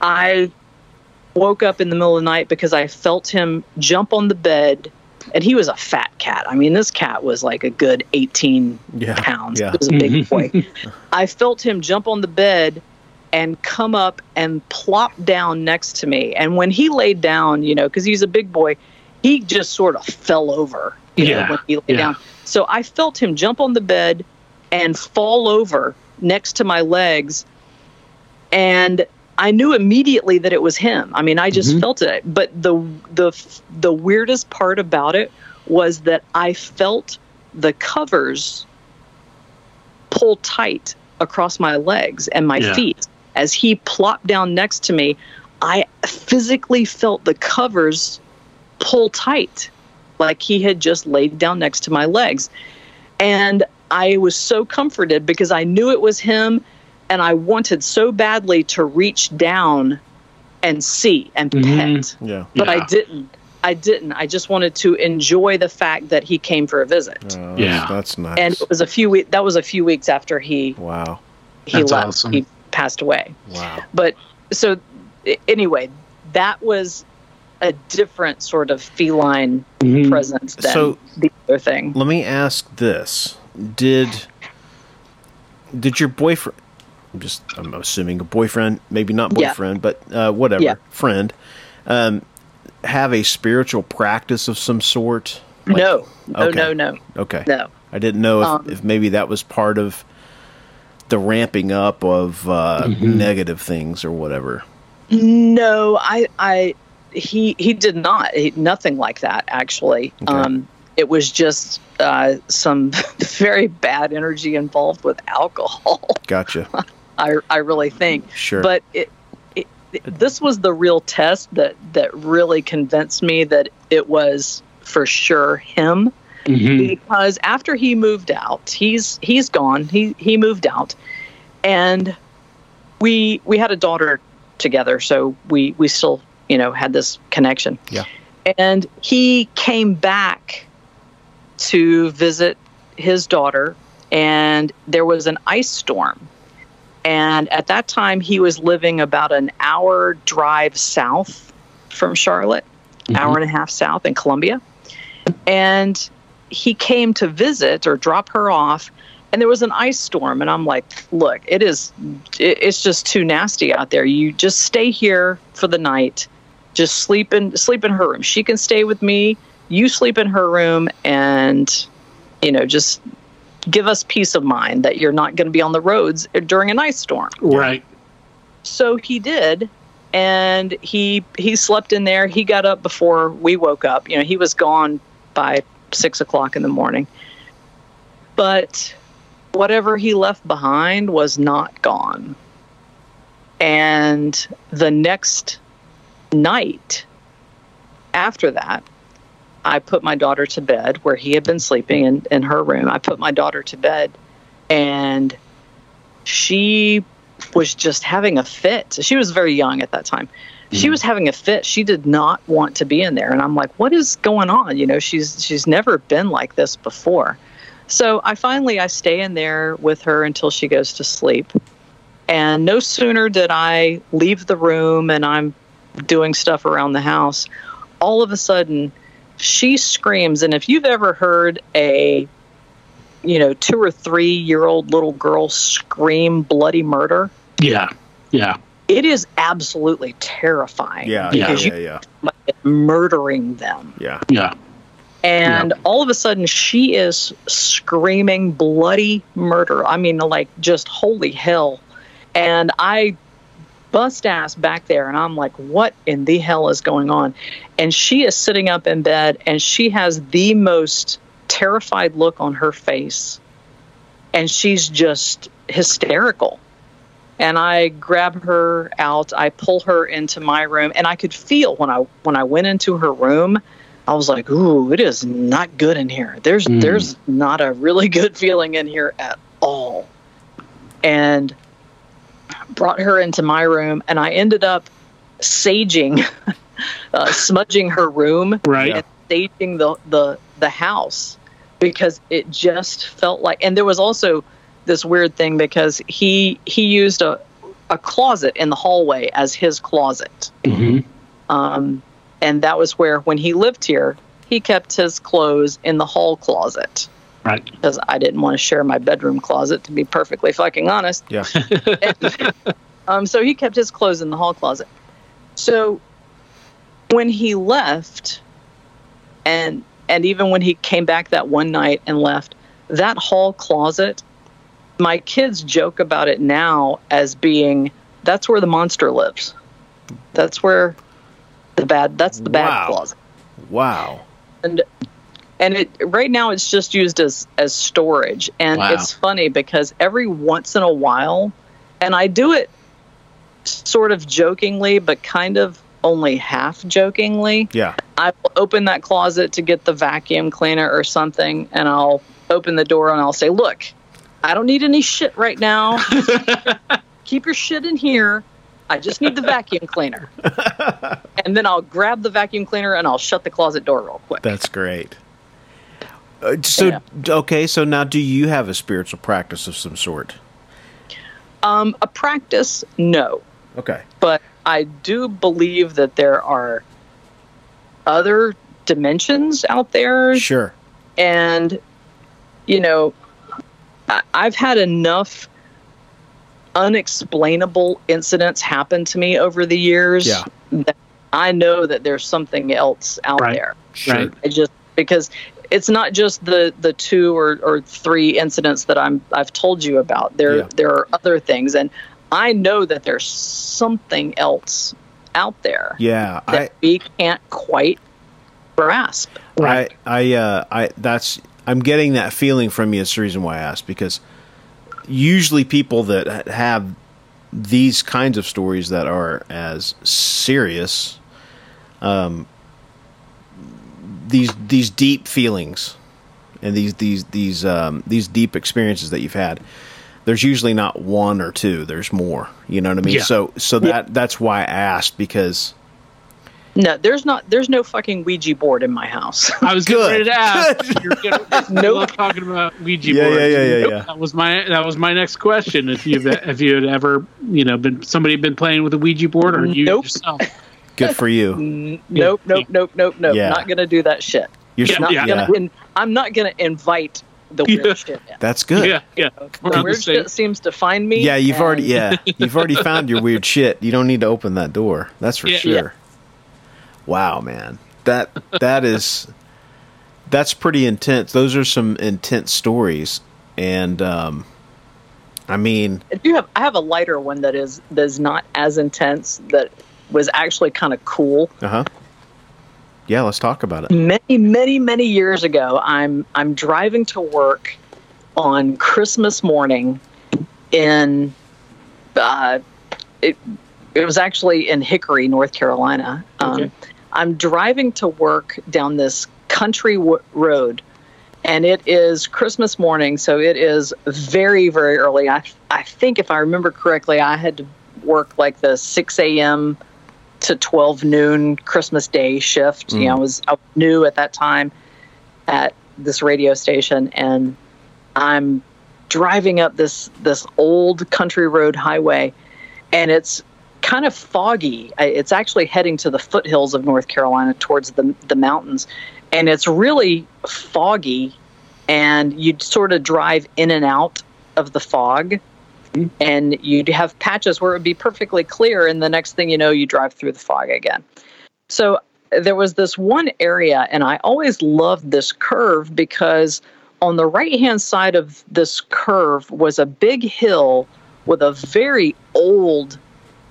I woke up in the middle of the night because I felt him jump on the bed, and he was a fat cat. I mean, this cat was like a good 18 Yeah. pounds. Yeah. It was a big boy. I felt him jump on the bed and come up and plop down next to me. And when he laid down, you know, because he's a big boy, he just sort of fell over, you Yeah, know, when he lay yeah. down. So I felt him jump on the bed and fall over next to my legs. And I knew immediately that it was him. I mean, I just Mhm. felt it. But the the the weirdest part about it was that I felt the covers pull tight across my legs and my Yeah. feet as he plopped down next to me. I physically felt the covers pull tight, like he had just laid down next to my legs. And I was so comforted because I knew it was him and I wanted so badly to reach down and see and Mhm. pet, Yeah. but I didn't. I didn't. I just wanted to enjoy the fact that he came for a visit. Oh, Yeah. that's nice. And it was a few weeks. That was a few weeks after he wow, he That's left. awesome. He passed away. wow. But so anyway, that was a different sort of feline Mhm. presence than So- the other thing. Let me ask this: Did did your boyfriend? I'm just I'm assuming a boyfriend, maybe not Yeah. boyfriend, but uh, whatever Yeah. friend, um, have a spiritual practice of some sort. Like- no, no, okay. no, no, Okay. no. I didn't know if, Um, if maybe that was part of the ramping up of uh, negative things or whatever. No, I, I, he, he did not. He, nothing like that, actually. Okay. Um, it was just uh, some very bad energy involved with alcohol. Gotcha. I, I really think. Sure. But it, it, it, this was the real test that that really convinced me that it was for sure him. Mhm. because after he moved out, he's he's gone. He he moved out, and we we had a daughter together, so we we still you know had this connection. Yeah. And he came back to visit his daughter, and there was an ice storm. And at that time, he was living about an hour drive south from Charlotte, mm-hmm. hour and a half south in Columbia. And he came to visit or drop her off and there was an ice storm and i'm like look it is it's just too nasty out there. You just stay here for the night. Just sleep in sleep in her room. She can stay with me. You sleep in her room and you know just give us peace of mind that you're not going to be on the roads during an ice storm. Right. so he did and he he slept in there. He got up before we woke up. You know he was gone by six o'clock in the morning. But whatever he left behind was not gone. And the next night after that i put my daughter to bed where he had been sleeping in, in her room i put my daughter to bed and she was just having a fit. She was very young at that time. She mm-hmm. was having a fit. She did not want to be in there, and I'm like, "What is going on?" You know, she's she's never been like this before. So I finally I stay in there with her until she goes to sleep. And no sooner did I leave the room and I'm doing stuff around the house, all of a sudden she screams. And if you've ever heard a you know, two or three year old little girl scream bloody murder, Yeah. Yeah. it is absolutely terrifying. yeah, yeah, Because yeah, you yeah, are murdering them. yeah. Yeah. And all of a sudden she is screaming bloody murder. I mean, like just holy hell. And I bust ass back there and I'm like, what in the hell is going on? And she is sitting up in bed and she has the most terrified look on her face. And she's just hysterical. And I grab her out, I pull her into my room, and I could feel when I when I went into her room, I was like, "Ooh, it is not good in here. There's Mm. there's not a really good feeling in here at all." And brought her into my room, and I ended up saging, uh, smudging her room Right. and staging the, the the house because it just felt like. And there was also this weird thing because he he used a a closet in the hallway as his closet. hmm Um, and that was where, when he lived here, he kept his clothes in the hall closet Right. because I didn't want to share my bedroom closet, to be perfectly fucking honest. Yeah. um, so he kept his clothes in the hall closet. So when he left, and and even when he came back that one night and left, that hall closet, my kids joke about it now as being that's where the monster lives. That's where the bad that's the bad Wow. closet. Wow. And and it right now it's just used as as storage. And Wow. it's funny because every once in a while and I do it sort of jokingly but kind of only half jokingly. Yeah. I will open that closet to get the vacuum cleaner or something, and I'll open the door and I'll say, Look, I don't need any shit right now. Keep your shit in here. I just need the vacuum cleaner. and and then I'll grab the vacuum cleaner and I'll shut the closet door real quick. That's great. Uh, so Yeah. okay, so now do you have a spiritual practice of some sort? Um, a practice, no, Okay. but I do believe that there are other dimensions out there Sure. and you know I- i've had enough unexplainable incidents happen to me over the years Yeah. that i know that there's something else out Right. there Sure. Right. I just because it's not just the the two or, or three incidents that i'm i've told you about there Yeah. there are other things and i know that there's something else out there Yeah. that I we can't quite grasp Right. I I uh I that's I'm getting that feeling from you. It's the reason why I asked because usually people that have these kinds of stories that are as serious, um, these these deep feelings and these these these um, these deep experiences that you've had. There's usually not one or two. There's more. You know what I mean? Yeah. So so that that's why I asked because No, there's not. There's no fucking Ouija board in my house. I was Good. getting ready to ask. Good. You're gonna, Nope. love talking about Ouija Yeah, boards. yeah, yeah, yeah, Nope. yeah. That was my that was my next question. If you've if you had ever you know been somebody been playing with a Ouija board or you Nope. yourself. Good for you. Nope, nope, nope, nope, nope. Yeah. Not gonna do that shit. You're Yeah, Not yeah. gonna. In, I'm not gonna invite the weird Yeah. shit. In. That's good. Yeah, yeah. We're The weird shit seems to find me. Yeah, you've and- already yeah, you've already found your weird shit. You don't need to open that door. That's for Yeah, sure. yeah. Wow, man. That that is that's pretty intense. Those are some intense stories and um I mean, I do have. I have a lighter one that is that is not as intense. That was actually kind of cool. uh-huh. Yeah, let's talk about it. many many many years ago i'm i'm driving to work on christmas morning in uh it it was actually in hickory north carolina um, Okay. i'm driving to work down this country w- road and it is christmas morning so it is very very early i i think if i remember correctly i had to work like the 6 a.m to 12 noon Christmas Day shift. You know, mm. I was, I was new at that time at this radio station, and I'm driving up this this old country road highway, and it's kind of foggy. It's actually heading to the foothills of North Carolina towards the the mountains, and it's really foggy, and you'd sort of drive in and out of the fog and you'd have patches where it would be perfectly clear and the next thing you know you drive through the fog again. So there was this one area and i always loved this curve because on the right hand side of this curve was a big hill with a very old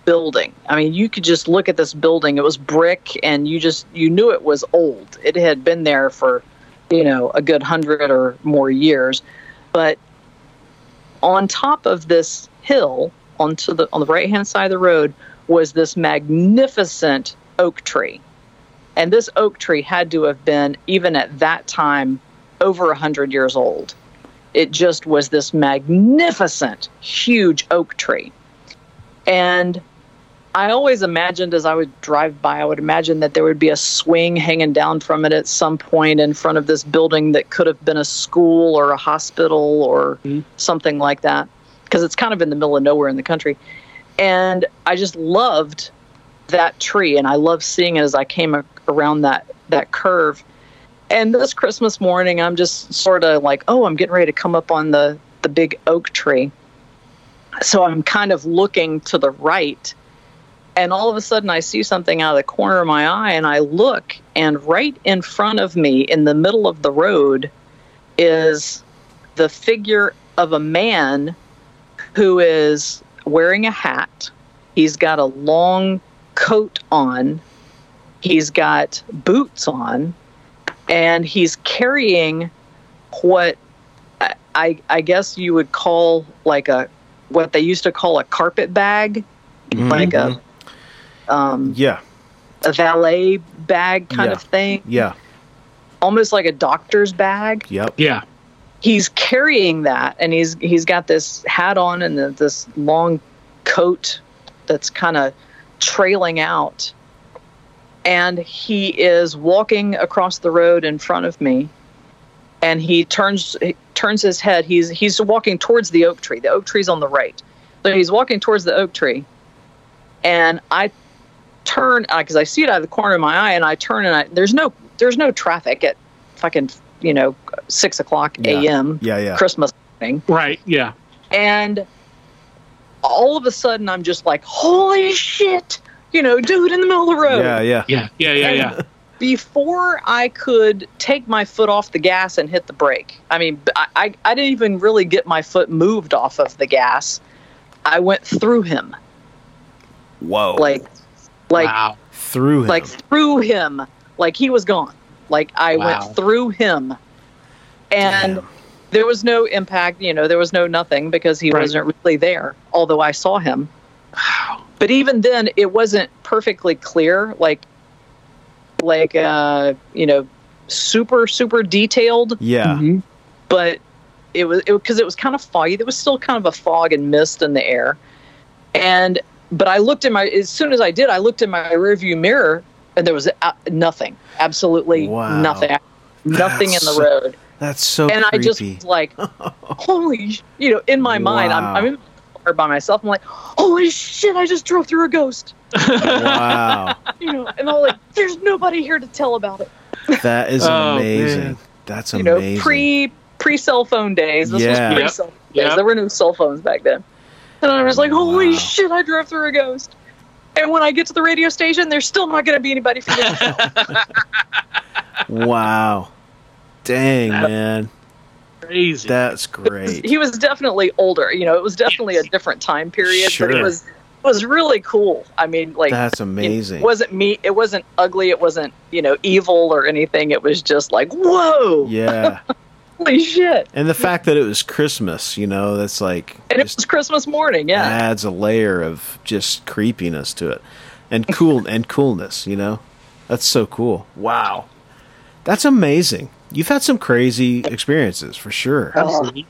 building. I mean you could just look at this building. It was brick and you just you knew it was old. It had been there for you know a good hundred or more years. But on top of this hill onto the on the right hand side of the road was this magnificent oak tree. And this oak tree had to have been even at that time over a hundred years old. It just was this magnificent huge oak tree. And i always imagined as i would drive by i would imagine that there would be a swing hanging down from it at some point in front of this building that could have been a school or a hospital or mm-hmm. something like that because it's kind of in the middle of nowhere in the country. And I just loved that tree, and I loved seeing it as I came a- around that that curve. And this Christmas morning, I'm just sort of like, oh, I'm getting ready to come up on the the big oak tree. So I'm kind of looking to the right, and all of a sudden I see something out of the corner of my eye, and I look, and right in front of me, in the middle of the road, is the figure of a man who is wearing a hat. He's got a long coat on. He's got boots on. And he's carrying what I, I, guess you would call like a what they used to call a carpet bag, mm-hmm. like a mm-hmm. Um, Yeah. a valet bag kind Yeah. of thing, Yeah. almost like a doctor's bag Yep. Yeah. he's carrying that and he's he's got this hat on and the, this long coat that's kind of trailing out and he is walking across the road in front of me and he turns he turns his head he's he's walking towards the oak tree the oak tree's on the right so he's walking towards the oak tree and i turn uh, because i see it out of the corner of my eye and i turn and I, there's no there's no traffic at fucking you know six o'clock a.m Yeah, yeah. christmas morning Right. Yeah. and all of a sudden i'm just like holy shit you know dude in the middle of the road Yeah, yeah. Yeah. Yeah. Yeah. Yeah. before I could take my foot off the gas and hit the brake, I mean, I, I, I didn't even really get my foot moved off of the gas. I went through him, Whoa. like, like, wow. through him. like through him, like he was gone. Like I Wow. went through him, and Damn. there was no impact. You know, there was no nothing because he Right. wasn't really there. Although I saw him, Wow. but even then, it wasn't perfectly clear. Like, like uh, you know, super super detailed. yeah. Mhm. but it was because it, was kind of foggy. There was still kind of a fog and mist in the air, and but I looked in my as soon as I did, I looked in my rearview mirror, and there was uh, nothing, absolutely Wow. nothing, nothing in the That's- road, That's so and I just was like, holy, you know, in my mind, I'm, I'm in the car by myself. I'm like, holy shit, I just drove through a ghost, wow. you know, and I'm like, there's nobody here to tell about it, That is Oh, amazing. man. That's amazing. you know, pre pre cell phone days. This Yeah. was pre cell phone days. Yep. There were no cell phones back then. And I was like, holy Wow. shit, I drove through a ghost. And when I get to the radio station, there's still not going to be anybody for me to tell. wow. Dang, That- man. Crazy. That's great. he was definitely older. You know, it was definitely a different time period, but Sure. it was it was really cool. I mean, like That's you know, amazing. It wasn't me. It wasn't ugly. It wasn't you know evil or anything. It was just like whoa, yeah. holy shit! And the fact that it was Christmas, you know, that's like And it was Christmas morning. Yeah. adds a layer of just creepiness to it. And cool and coolness, you know? That's so cool. Wow. That's amazing. You've had some crazy experiences for sure. Absolutely.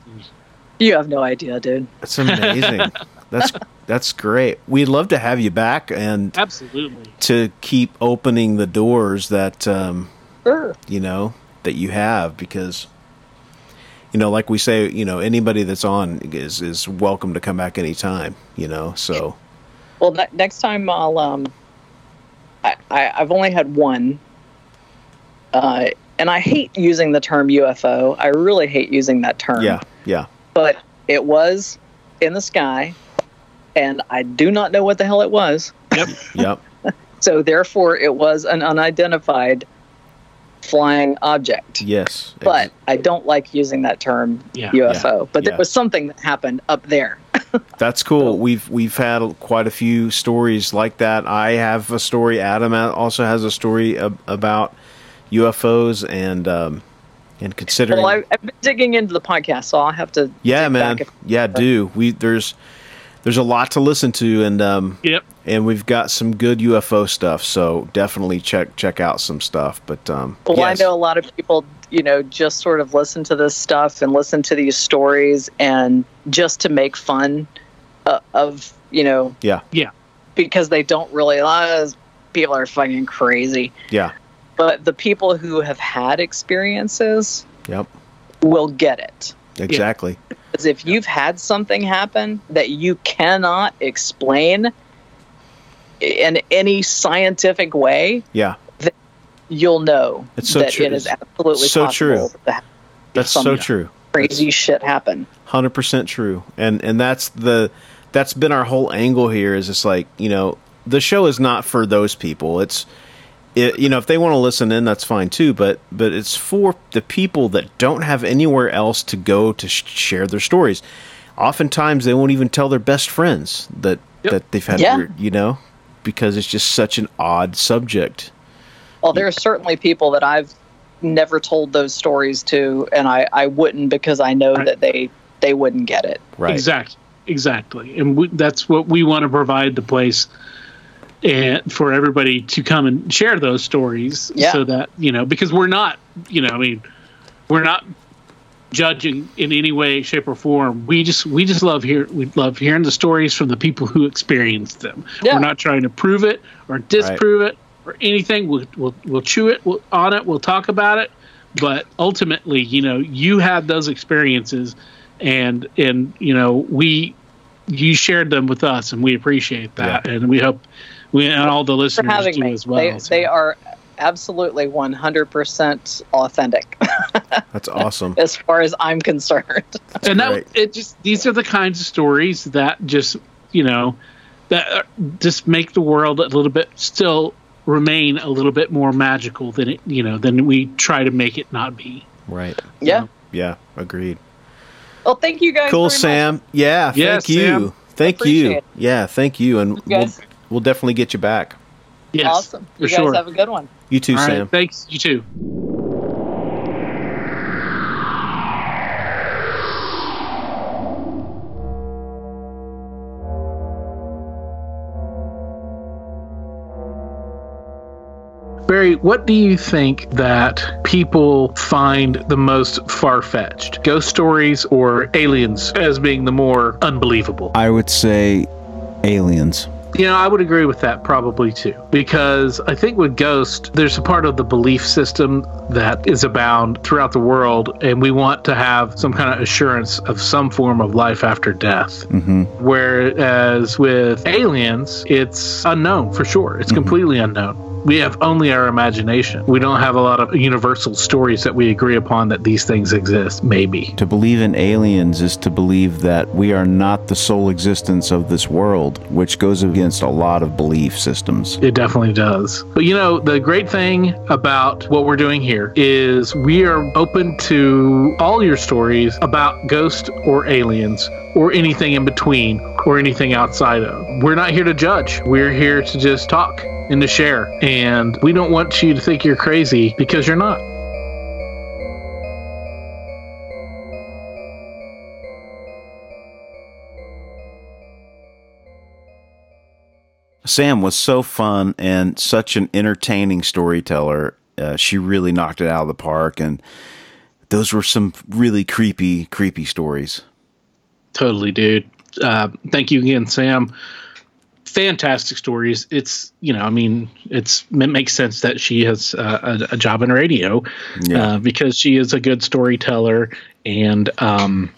you have no idea, dude. That's amazing. that's that's great. We'd love to have you back and Absolutely. to keep opening the doors that um, Sure. you know that you have because you know like we say you know anybody that's on is is welcome to come back anytime you know so Well, ne- next time I'll um, I, I I've only had one, uh, and I hate using the term UFO. I really hate using that term. yeah yeah But it was in the sky, and I do not know what the hell it was. Yep. yep So therefore, it was an unidentified flying object. yes But I don't like using that term Yeah. UFO. But Yeah. there was something that happened up there. that's cool we've we've had quite a few stories like that i have a story adam also has a story ab- about ufos and um and considering Well, I, I've been digging into the podcast, so I'll have to. yeah man back if- yeah do we there's there's a lot to listen to and um Yep. And we've got some good UFO stuff. So definitely check check out some stuff. But um, Well, yes. I know a lot of people, you know, just sort of listen to this stuff and listen to these stories and just to make fun uh, of, you know, Yeah, yeah, because they don't really realize people are fucking crazy. yeah, But the people who have had experiences yep, will get it. exactly. Because if you've had something happen that you cannot explain in any scientific way, Yeah, you'll know It's so that true. it is absolutely So possible true. to have that's so true. crazy shit happen. Hundred percent true. And and that's the that's been our whole angle here. Is it's like you know the show is not for those people. It's it, you know if they want to listen in, that's fine too. But but it's for the people that don't have anywhere else to go to sh- share their stories. Oftentimes they won't even tell their best friends that Yep. that they've had Yeah. weird, you know because it's just such an odd subject. Well, there are certainly people that I've never told those stories to, and I, I wouldn't because I know Right. that they they wouldn't get it. Right. Exactly. Exactly. And we, that's what we want to provide the place and for everybody to come and share those stories Yeah. so that, you know, because we're not, you know, I mean, we're not judging in any way shape or form we just we just love hear we love hearing the stories from the people who experienced them Yeah. we're not trying to prove it or disprove it or anything. We'll we'll, we'll chew it we'll, on it. We'll talk about it. But ultimately, you know, you had those experiences, and and you know we you shared them with us, and we appreciate that, Yeah. and we hope we and all the listeners do me. as well. they, So- they are absolutely 100% authentic That's awesome. as far as I'm concerned. and that great. it just these are the kinds of stories that just you know that uh, just make the world a little bit still remain a little bit more magical than it you know than we try to make it not be Right. Yeah. Yeah. Agreed. Well, thank you guys. Cool, very much. Sam. Yeah. Yes, thank you. Sam. Thank you. it. Yeah. Thank you. And You we'll, we'll definitely get you back. yes Awesome. for You guys sure have a good one. You too, All right, Sam. thanks you too Barry, what do you think that people find the most far fetched? Ghost stories or aliens as being the more unbelievable? I would say aliens. You know, I would agree with that probably too. Because I think with Ghost, there's a part of the belief system that is abound throughout the world, and we want to have some kind of assurance of some form of life after death. hmm Whereas with aliens, it's unknown for sure. It's completely unknown. We have only our imagination. We don't have a lot of universal stories that we agree upon that these things exist, maybe. To believe in aliens is to believe that we are not the sole existence of this world, which goes against a lot of belief systems. It definitely does. But you know, the great thing about what we're doing here is we are open to all your stories about ghosts or aliens or anything in between or anything outside of. We're not here to judge. We're here to just talk and to share. And we don't want you to think you're crazy because you're not. Sam was so fun and such an entertaining storyteller. Uh, she really knocked it out of the park, and those were some really creepy, creepy stories. Totally, dude. Uh, thank you again, Sam. Fantastic stories. It's you know, I mean, it's it makes sense that she has uh, a, a job in radio Yeah. uh, because she is a good storyteller and um,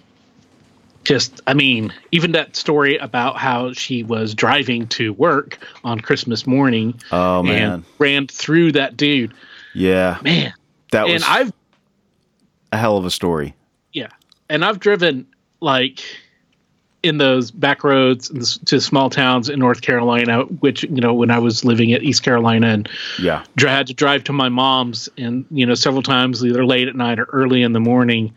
just I mean, even that story about how she was driving to work on Christmas morning Oh man, and ran through that dude. yeah, Man, that and was I've a hell of a story. Yeah, and I've driven like in those back roads to small towns in North Carolina, which you know when I was living at East Carolina and Yeah, dr- had to drive to my mom's, and you know several times either late at night or early in the morning,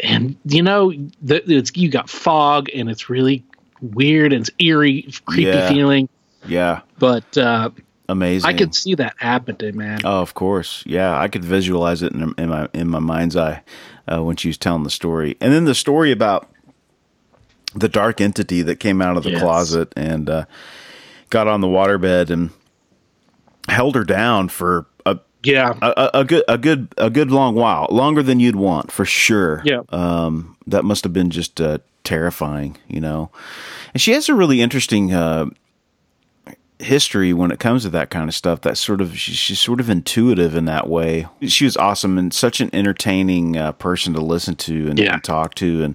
and you know the, it's you got fog and it's really weird and it's eerie, creepy Yeah. feeling, yeah, but uh, amazing. I could see that happening, man. Oh, of course. Yeah, I could visualize it in, in my in my mind's eye uh, when she was telling the story, and then the story about the dark entity that came out of the Yes. closet and uh, got on the waterbed and held her down for a, yeah, a a good a good a good long while, longer than you'd want for sure. Yeah. um, that must have been just uh, terrifying, you know. And she has a really interesting. Uh, history when it comes to that kind of stuff. That sort of she, she's sort of intuitive in that way. She was awesome and such an entertaining uh, person to listen to and, Yeah. and talk to. And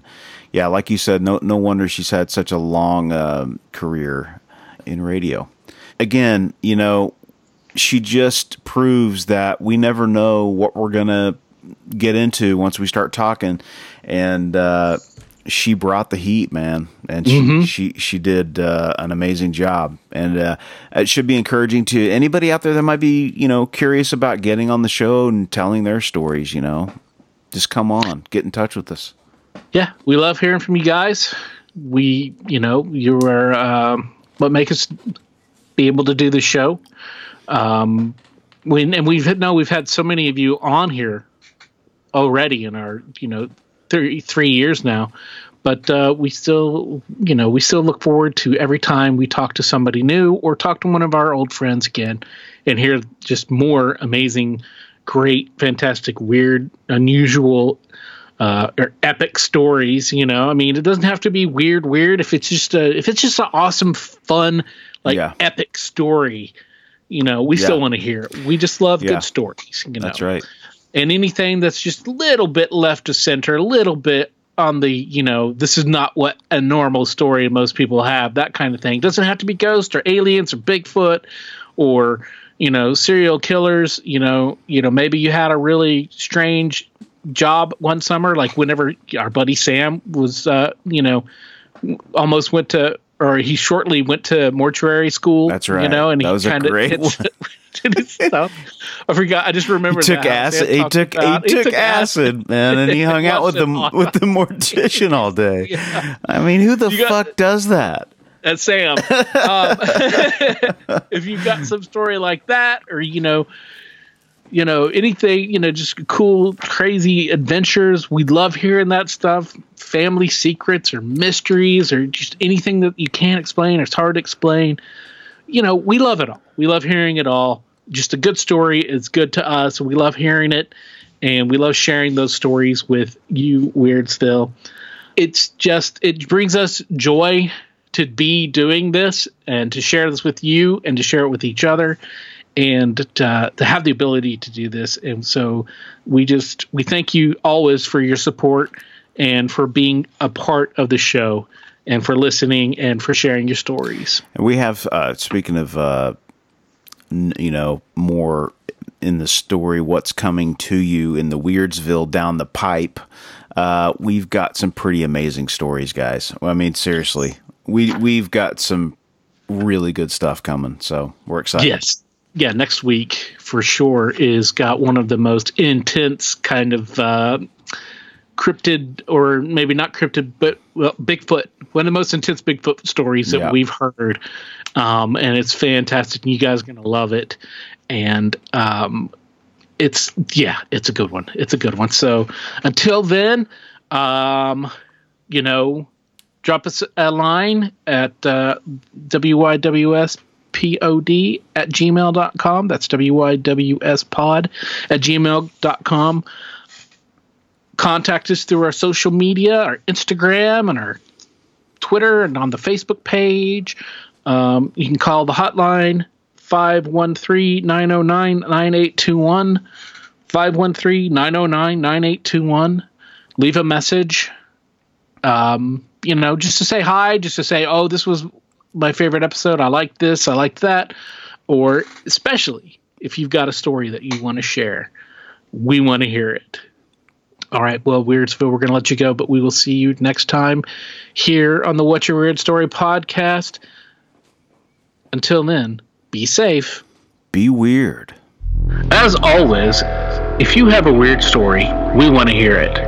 yeah, like you said, no no wonder she's had such a long um, career in radio. Again, you know, she just proves that we never know what we're gonna get into once we start talking, and uh, she brought the heat, man, and she she she did uh, an amazing job, and uh, it should be encouraging to anybody out there that might be you know curious about getting on the show and telling their stories. You know, just come on, get in touch with us. Yeah, we love hearing from you guys. We, you know, you are um, what make us be able to do the show. Um, when and we've no, we've had so many of you on here already in our, you know, three three years now. But uh, we still, you know, we still look forward to every time we talk to somebody new or talk to one of our old friends again, and hear just more amazing, great, fantastic, weird, unusual uh, or epic stories. You know, I mean, it doesn't have to be weird, weird. If it's just a, if it's just an awesome, fun, like Yeah. epic story, you know, we Yeah. still want to hear it. We just love Yeah. good stories. You know, That's right. and anything that's just a little bit left to center, a little bit on the, you know, this is not what a normal story most people have, that kind of thing. doesn't have to be ghosts or aliens or Bigfoot or, you know, serial killers. You know, you know, maybe you had a really strange job one summer, like whenever our buddy Sam was, uh, you know, almost went to, or he shortly went to mortuary school. That's right. You know, and That he kind of one. did his stuff. I forgot. I just remember He took acid. He took he took acid, man, and he hung out with the with the mortician all day. Yeah. I mean, who the got- fuck does that? That's Sam. Um, if you've got some story like that, or you know, you know anything, you know, just cool, crazy adventures, we love hearing that stuff. Family secrets or mysteries or just anything that you can't explain or it's hard to explain. You know, we love it all. We love hearing it all. Just a good story is good to us. We love hearing it, and we love sharing those stories with you, Weirdsville it's just it brings us joy to be doing this and to share this with you and to share it with each other and to, to have the ability to do this and so we just we thank you always for your support and for being a part of the show and for listening and for sharing your stories And we have uh, speaking of uh, n- you know more in the story, what's coming to you in the Weirdsville down the pipe. Uh, we've got some pretty amazing stories, guys. I mean, seriously, we we've got some really good stuff coming. So we're excited. yes yeah next week for sure is got one of the most intense kind of uh cryptid or maybe not cryptid but well bigfoot one of the most intense bigfoot stories that Yeah. we've heard. Um and it's fantastic you guys are gonna love it. And um it's yeah it's a good one. It's a good one. So until then um you know drop us a line at uh, wywspod at gmail.com. That's wywspod at gmail.com. Contact us through our social media, our Instagram and our Twitter and on the Facebook page. Um, you can call the hotline 513 909 9821. 513 909 9821. Leave a message um, you know, just to say hi, just to say, oh, this was my favorite episode. I like this, I like that. Or especially if you've got a story that you want to share, we want to hear it. All right, well, Weirdsville, we're going to let you go, but we will see you next time here on the What's Your Weird Story podcast. Until then, be safe. Be weird. As always, if you have a weird story, we want to hear it.